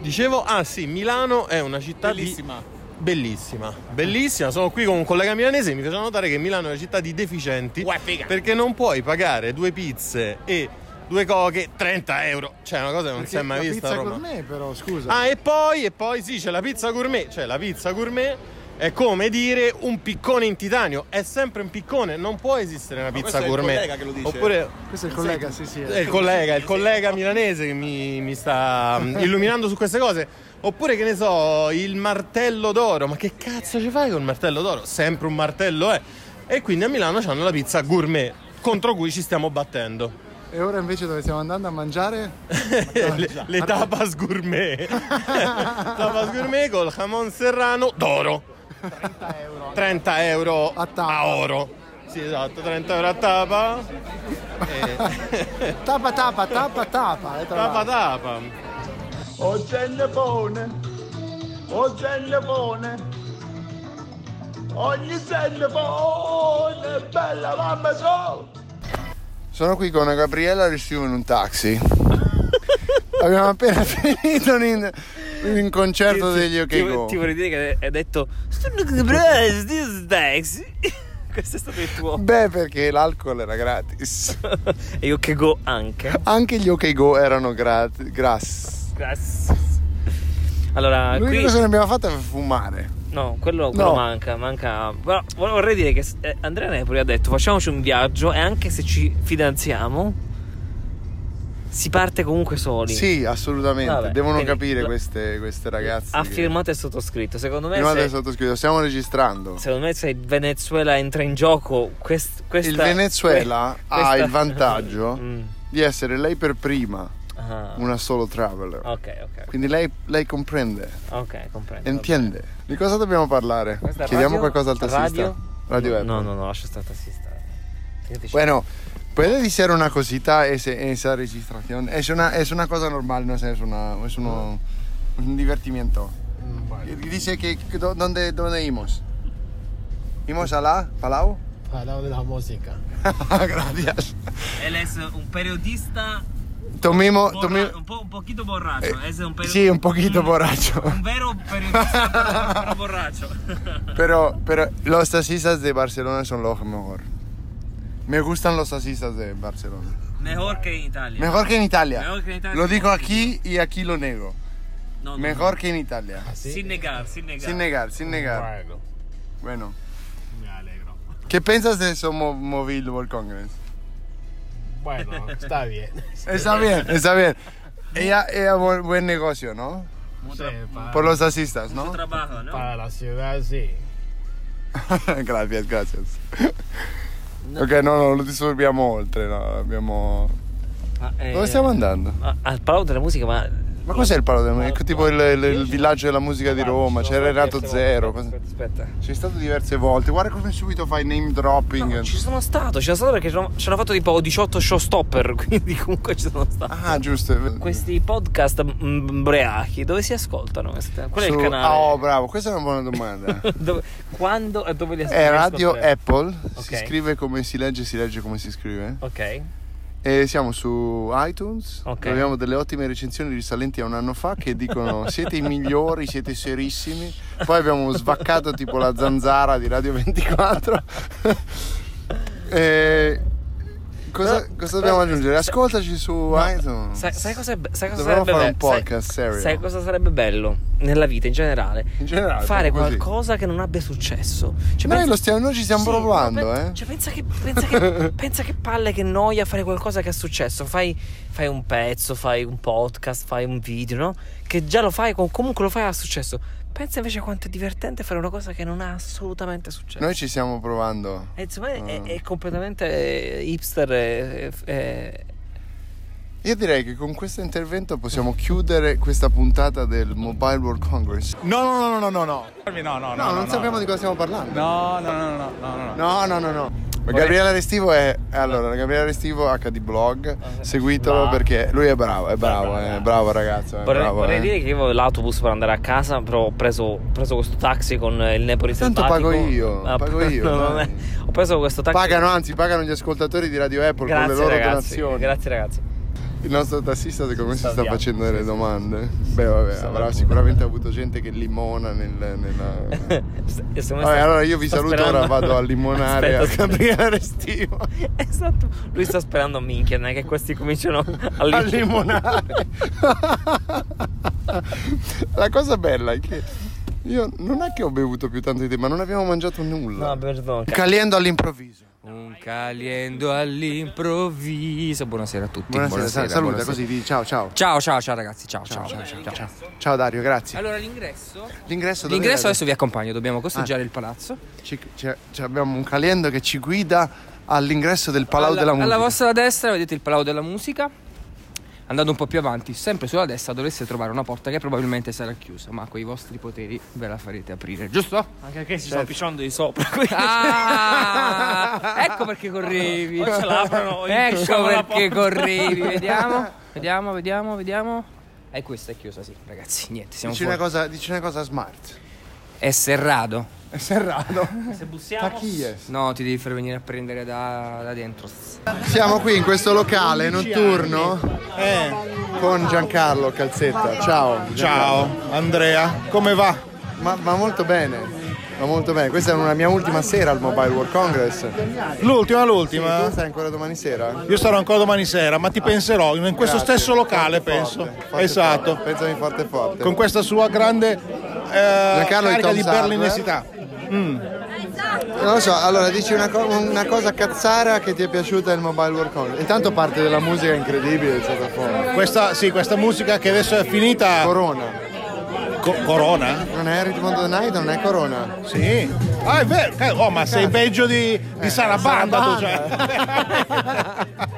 Dicevo, ah sì, Milano è una città Bellissima. di... Bellissima, bellissima. Sono qui con un collega milanese e mi faceva notare che Milano è una città di deficienti perché non puoi pagare due pizze e due coche 30 euro. Cioè, una cosa che non si è mai la vista a pizza Roma. gourmet però scusa Ah, e poi, e poi sì, c'è la pizza gourmet. Cioè, la pizza gourmet è come dire un piccone in titanio. È sempre un piccone, non può esistere una pizza questo è il gourmet. collega che lo dice. Oppure questo è il collega sì sì è il collega, è il collega milanese che mi, mi sta mm, illuminando su queste cose. Oppure che ne so, il martello d'oro. Ma che cazzo ci fai col martello d'oro? Sempre un martello è. E quindi a Milano hanno la pizza gourmet contro cui ci stiamo battendo. e ora invece dove stiamo andando a mangiare? le, le tapas gourmet. tapas gourmet col jamon serrano d'oro. 30 euro a, oro. Sì, esatto, 30 euro a tapa. E... tapa tapa tapa tapa eh, tapa tapa. Ho telefone, ho telefone, ogni telefone, bella mamma so. Sono qui con Gabriella Restivo in un taxi. Abbiamo appena finito un, un concerto degli OK ti, Go. ti vorrei dire che hai detto. Questo è stato il tuo. Beh, perché l'alcol era gratis. e io che go anche. Anche gli OK Go erano gratis. Grass. Grazie. Allora, L'unica qui... cosa che abbiamo fatto è fumare. No, quello, quello No. manca, manca. Però vorrei dire che eh, Andrea Nepoli ha detto facciamoci un viaggio e anche se ci fidanziamo si parte comunque soli. Sì, assolutamente. Vabbè, Devono capire queste, queste ragazze. Ha che- firmato e sottoscritto. Secondo me Firmate se, e sottoscritto. Stiamo registrando. secondo me se il Venezuela entra in gioco quest- questa il Venezuela que- ha questa- il vantaggio Mm. di essere lei per prima Ah. una solo traveler. Ok, ok. Quindi lei, lei comprende, Ok, comprendo. entiende. Di cosa dobbiamo parlare? Questa Chiediamo radio? qualcosa al tassista. Radio? Radio no, no, no, no, lascia stare tassista. Fíjate, Bueno, puede decir una cosita ese, esa registración. Es una, es una cosa normal, no sé, es, una, es uno- un divertimiento. Y Dice que, que ¿dónde, ¿dónde íbamos? ¿Íbamos a la Palau? Hablamos de la música. Gracias. Él es un periodista Tomimo, borra- tomimo- un, po- un poquito borracho. es un sí, un poquito borracho. Un vero periodista, pero, pero borracho. Pero, pero los taxistas de Barcelona son los mejor. Me gustan los taxistas de Barcelona. Mejor que en Italia. Mejor que en Italia. Mejor que en Italia. Lo digo aquí y aquí lo nego. No, no, Mejor no. que en Italia. Sin negar, sin negar. Sin negar, sin negar. Bueno, Bueno. me alegro. ¿Qué piensas de eso Mo- Mobile World Congress? Bueno, está bien. Está bien, está bien. Ella, ella buen, buen negocio, ¿no? Sí, para, Por los taxistas, Mucho ¿no? trabajo, ¿no? para la ciudad sí. gracias, gracias. Ok, no, no, lo disturbiamo oltre, no, abbiamo... Ah, eh, Dove stiamo andando? ah, Al Palau della musica, ma. Ma cos'è il Palo della Musica? Tipo il, il- il villaggio della musica di Roma, c'era Renato Zero. cosa- Aspetta. Sei stato diverse volte, guarda come subito fai name dropping. Ci sono stato, ci sono stato perché ci hanno fatto tipo 18 showstopper, quindi comunque ci sono stato. Ah, giusto. Questi podcast mm, breachi, dove si ascoltano? Qual è il Su- canale? Ah, oh, bravo, questa è una buona domanda. Dove- quando e dove li È Radio? Apple, si Ok. scrive come si legge, si legge come si scrive. Ok. E siamo su iTunes, Ok. dove abbiamo delle ottime recensioni risalenti a un anno fa che dicono siete i migliori, siete serissimi. Poi abbiamo svaccato tipo la zanzara di Radio 24. e cosa, cosa dobbiamo aggiungere? Ascoltaci su iTunes. Sai, sai cosa, sai cosa Dovremmo sarebbe fare un be- sai- podcast serio. Sai cosa sarebbe bello nella vita in generale? In generale, Fare qualcosa che non abbia successo. Cioè, Noi, pensa- lo stiamo, noi ci stiamo Sì, provando, no, eh. Cioè, pensa che, pensa, che, pensa che palle, che noia fare qualcosa che è successo. Fai, fai un pezzo, fai un podcast, fai un video, no? Che già lo fai, com- comunque lo fai a successo. Pensa invece quanto è divertente fare una cosa che non ha assolutamente successo. Noi ci stiamo provando. E insomma, è, Ah. è completamente eh, hipster. e- e- Io direi che con questo intervento possiamo chiudere questa puntata del Mobile World Congress. No, no, no, no, no, no. No, no, no. No, non sappiamo di cosa stiamo parlando. No, no, no, no, no, no. No, no, no, no. Gabriele Restivo è allora, Gabriele Restivo HD Blog, seguitelo perché lui è bravo, è bravo, è bravo ragazzo, è Vorrei, bravo. vorrei eh. dire che io avevo l'autobus per andare a casa, però ho preso, preso questo taxi con il Nepoli Tanto selvatico. pago io, Ah, pago io, no, ho preso questo taxi. Pagano, anzi, pagano gli ascoltatori di Radio Apple Grazie con le loro ragazzi, donazioni. grazie ragazzi. Il nostro tassista secondo me si sta facendo delle domande. Beh, vabbè, avrà sicuramente avuto gente che limona nel, nella... Vabbè, allora io vi saluto, sperando- ora vado a limonare Aspetta, a Gabriele Restivo. Esatto, lui sta sperando minchia, non è che questi cominciano a, A lim- limonare. La cosa bella è che io non è che ho bevuto più tanto di te, ma non abbiamo mangiato nulla. No, perdone. Caliendo all'improvviso. Un caliendo all'improvviso. Buonasera a tutti. Buonasera, buonasera, saluta buonasera. così, ciao ciao. Ciao, ciao, ciao ragazzi. Ciao, ciao, ciao, ciao. ciao. Ciao Dario, grazie. Allora l'ingresso. L'ingresso L'ingresso adesso vi accompagno, dobbiamo costeggiare Ah. il palazzo. Ci- ci abbiamo un caliendo che ci guida all'ingresso del Palau alla, della Musica. Alla vostra destra vedete il Palau della Musica. Andando un po' più avanti, sempre sulla destra dovreste trovare una porta che probabilmente sarà chiusa, ma con i vostri poteri ve la farete aprire, giusto? Anche perché ci sto pisciando di sopra. Ah, ecco perché correvi. O ce l'aprono, ecco perché correvi. Vediamo, vediamo, vediamo, vediamo. E questa è chiusa, sì, ragazzi. Niente, siamo Dici una, fuori. cosa, dici una cosa smart. È serrato. È serrato. Se bussiamo. Tachies. No, ti devi far venire a prendere da, da dentro. Siamo qui in questo locale notturno con Giancarlo Calzetta. Ciao. Ciao Andrea, come va? Ma, ma molto bene. Va molto bene, questa è una mia ultima sera al Mobile World Congress. L'ultima, l'ultima. Sì, tu stai ancora domani sera? Io sarò ancora domani sera, ma ti penserò in questo Grazie. stesso locale, Forte, penso. forte, esatto. forte. Pensami forte forte. Con questa sua grande eh, carica di berlinesità. Mm. Non lo so, allora dici una, co- una cosa cazzara che ti è piaciuta del Mobile World Congress. Intanto parte della musica incredibile del sottofondo. Questa, sì, questa musica che adesso è finita. Corona. Co- Corona? Non è Rhythm of the Night, non è Corona. Sì. Ah, è vero. ca- Oh, ma sei peggio di, di Sarabanda, tu, cioè.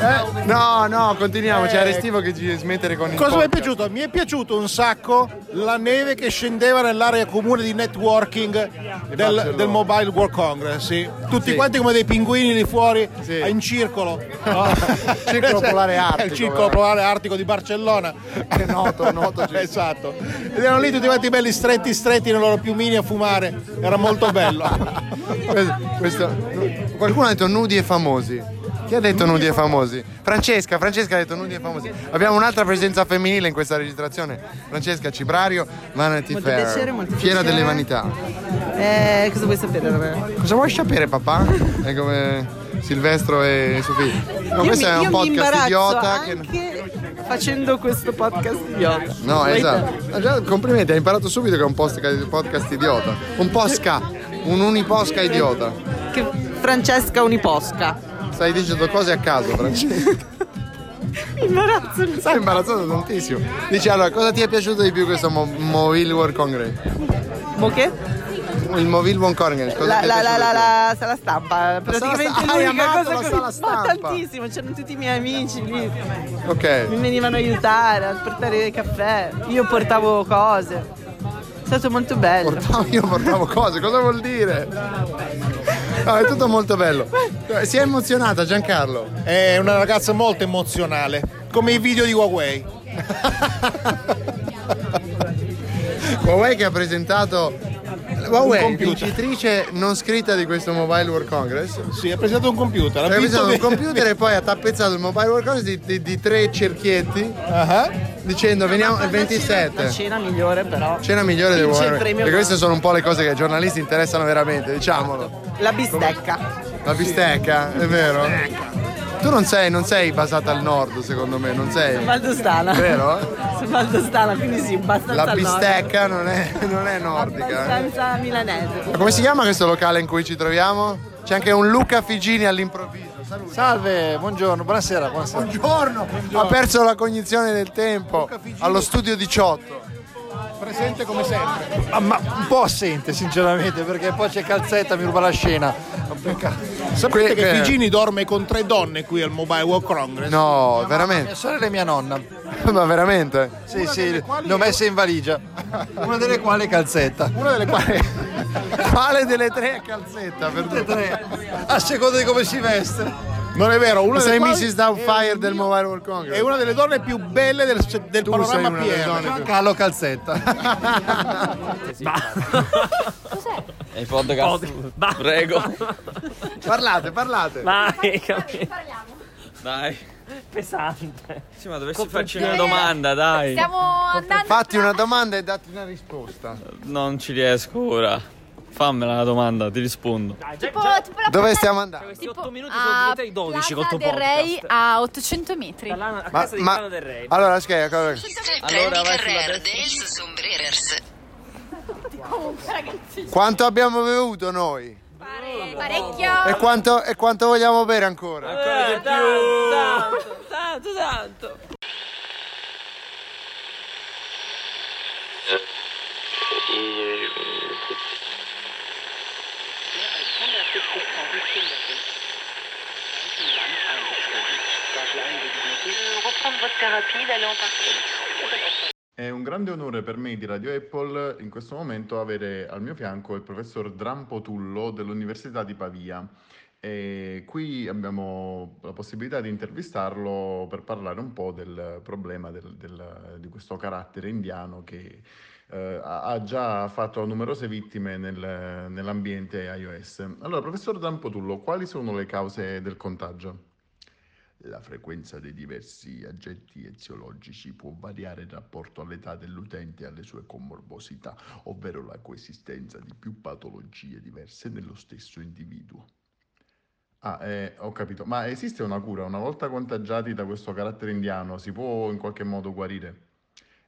Eh, no, no, continuiamo, c'è Restivo che ci deve smettere con il Cosa mi è podcast. piaciuto? Mi è piaciuto un sacco la neve che scendeva nell'area comune di networking del, Barcellona. del Mobile World Congress. Sì. Tutti Sì. quanti come dei pinguini lì fuori in circolo. Circolo polare artico, Il circolo vero? polare artico di Barcellona. È noto, noto. esatto. Ed erano lì tutti quanti belli stretti stretti nei loro piumini a fumare. Era molto bello. Questo- qualcuno ha detto nudi e famosi. Chi ha detto nudi e famosi? Francesca, Francesca ha detto nudi e famosi. Abbiamo un'altra presenza femminile in questa registrazione. Francesca Cibrario, Vanity Molto Fair. piacere, molto Fiera piacere. delle vanità. Eh, cosa vuoi sapere da me? Cosa vuoi sapere papà? È come Silvestro e Sofì. No, questo mi, è un podcast idiota che... anche facendo questo podcast idiota. No, esatto. Ah, complimenti, hai imparato subito che è un podcast idiota. Un posca, un uniposca idiota. Che Francesca Uniposca. Stai dicendo cose a caso, Francesca. Mi imbarazzo. Stai imbarazzando tantissimo. Dici allora, cosa ti è piaciuto di più questo Mo- Mobile World Congress? Mo che? Il Mobile World Congress, cosa La, la, la, la, la sala stampa, praticamente sta- hai l'unica amato cosa la sala ma stampa? tantissimo, c'erano tutti i miei amici lì? Ok. mi venivano a aiutare a portare il caffè, io portavo cose, è stato molto bello. Portavo- io portavo cose, cosa vuol dire? No, è tutto molto bello. Si è emozionata Giancarlo. È una ragazza molto emozionale, come i video di Huawei. Huawei che ha presentato Huawei, vincitrice non scritta di questo Mobile World Congress. Sì, ha presentato un computer. Ha presentato un di- computer e poi ha tappezzato il Mobile World Congress di, di- di tre cerchietti Ah, dicendo veniamo il La 27. cena migliore però. Cena migliore del Huawei. premio Perché queste sono un po' le cose che ai giornalisti interessano veramente, diciamolo. La bistecca. La bistecca, è vero? Tu non sei, non sei basata al nord, secondo me, non sei. Sono valdostana. Vero? Sono valdostana, quindi sì, abbastanza La al nord. bistecca non è, non è nordica. eh. Abbastanza milanese. Ma come si chiama questo locale in cui ci troviamo? C'è anche un Luca Figini all'improvviso. Salve, buongiorno, buonasera, buonasera. Buongiorno. Ha perso la cognizione del tempo allo studio 18. Presente come sempre. Ah, ma un po' assente, sinceramente, perché poi c'è calzetta, mi ruba la scena. Sapete Que- che que- Figini dorme con tre donne qui al Mobile World Congress? No, veramente. Mia sorella e mia nonna. Ma veramente? Sì, sì, le ho messe in valigia. Una delle quali è calzetta. Una delle quali. Quale delle tre è calzetta? Per Tutte e tre. A seconda di come si veste. Non è vero, una Sei Mrs. Doubtfire del Mobile World Congress. è una delle donne più belle del, del Tu panorama più- Carlo Calzetta. È il podcast. Prego. Parlate, parlate. Vai, capito. Dai. Pesante. Sì, ma dovresti farci una domanda, dai. Stiamo andando. Fatti una domanda e datti una risposta. Non ci riesco ora. Fammela la domanda, ti rispondo. Tipo, tipo la Dove stiamo andando? Tipo, 8 minuti a sono diventati 12 Plaza col tuo del Rey a 800 metri. A Ma, casa di ma- Cano del Re. allora, scherzo. allora- Allora vai sulla. Sombreres. Comunque, ragazzi, Quanto abbiamo bevuto noi? parecchio. E quanto, e quanto vogliamo bere ancora? Ancora di più. Tanto, tanto, tanto. Reprendre votre thérapie, d'aller en partie. È un grande onore per me di Radio Apple in questo momento avere al mio fianco il professor Drampo Tullo dell'Università di Pavia. E qui abbiamo la possibilità di intervistarlo per parlare un po' del problema del- del- di questo carattere indiano che eh, ha già fatto numerose vittime nel- nell'ambiente iOS. Allora, professor Drampo Tullo, quali sono le cause del contagio? La frequenza dei diversi agenti eziologici può variare in rapporto all'età dell'utente e alle sue comorbosità, ovvero la coesistenza di più patologie diverse nello stesso individuo. Ah, eh, ho capito. Ma esiste una cura? Una volta contagiati da questo carattere indiano, si può in qualche modo guarire?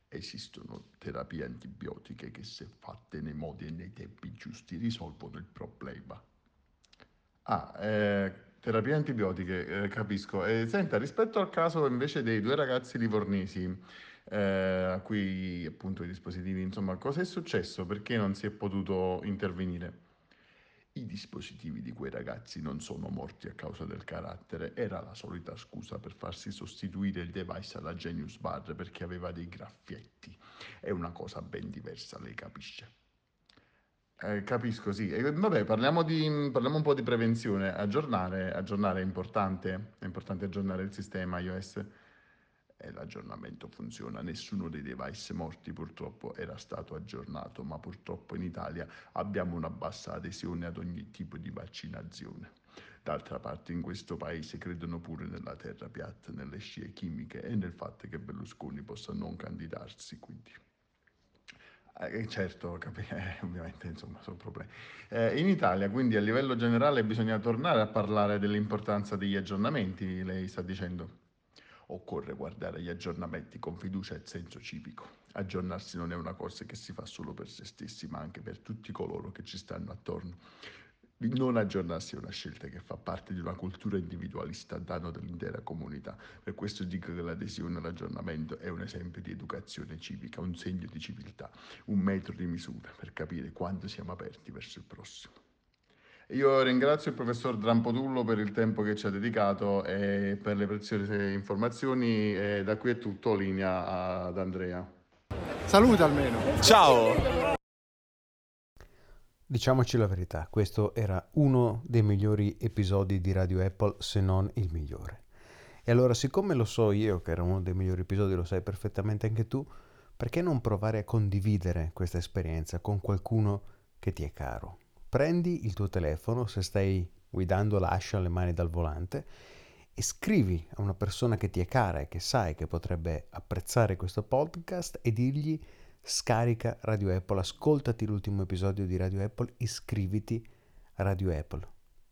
Esistono terapie antibiotiche che, se fatte nei modi e nei tempi giusti, risolvono il problema. Ah, eh, terapie antibiotiche, eh, capisco. Eh, senta, rispetto al caso invece dei due ragazzi livornesi, eh, a cui appunto i dispositivi, insomma, cosa è successo? Perché non si è potuto intervenire? I dispositivi di quei ragazzi non sono morti a causa del carattere, era la solita scusa per farsi sostituire il device alla Genius Bar perché aveva dei graffietti. È una cosa ben diversa, lei capisce. Eh, capisco, sì. E, vabbè, parliamo, di, parliamo un po' di prevenzione. Aggiornare, aggiornare è importante, è importante aggiornare il sistema iOS e l'aggiornamento funziona. Nessuno dei device morti purtroppo era stato aggiornato, ma purtroppo in Italia abbiamo una bassa adesione ad ogni tipo di vaccinazione. D'altra parte in questo paese credono pure nella terra piatta, nelle scie chimiche e nel fatto che Berlusconi possa non candidarsi, quindi... Eh, certo, capi- eh, ovviamente insomma sono problemi. Eh, in Italia quindi a livello generale bisogna tornare a parlare dell'importanza degli aggiornamenti, lei sta dicendo? Occorre guardare gli aggiornamenti con fiducia e senso civico. Aggiornarsi non è una cosa che si fa solo per se stessi, ma anche per tutti coloro che ci stanno attorno. Il non aggiornarsi è una scelta che fa parte di una cultura individualista a danno dell'intera comunità. Per questo dico che l'adesione all'aggiornamento è un esempio di educazione civica, un segno di civiltà, un metro di misura per capire quanto siamo aperti verso il prossimo. Io ringrazio il professor Drampodullo per il tempo che ci ha dedicato e per le preziose informazioni e da qui è tutto, linea ad Andrea. Saluta almeno. Ciao! Diciamoci la verità, questo era uno dei migliori episodi di Radio Apple, se non il migliore. E allora, siccome lo so io che era uno dei migliori episodi, lo sai perfettamente anche tu, perché non provare a condividere questa esperienza con qualcuno che ti è caro? Prendi il tuo telefono, se stai guidando lascia le mani dal volante e scrivi a una persona che ti è cara e che sai che potrebbe apprezzare questo podcast e dirgli scarica Radio Apple, ascoltati l'ultimo episodio di Radio Apple, iscriviti a Radio Apple.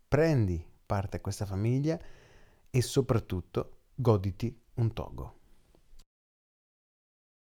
Prendi parte a questa famiglia e soprattutto goditi un togo.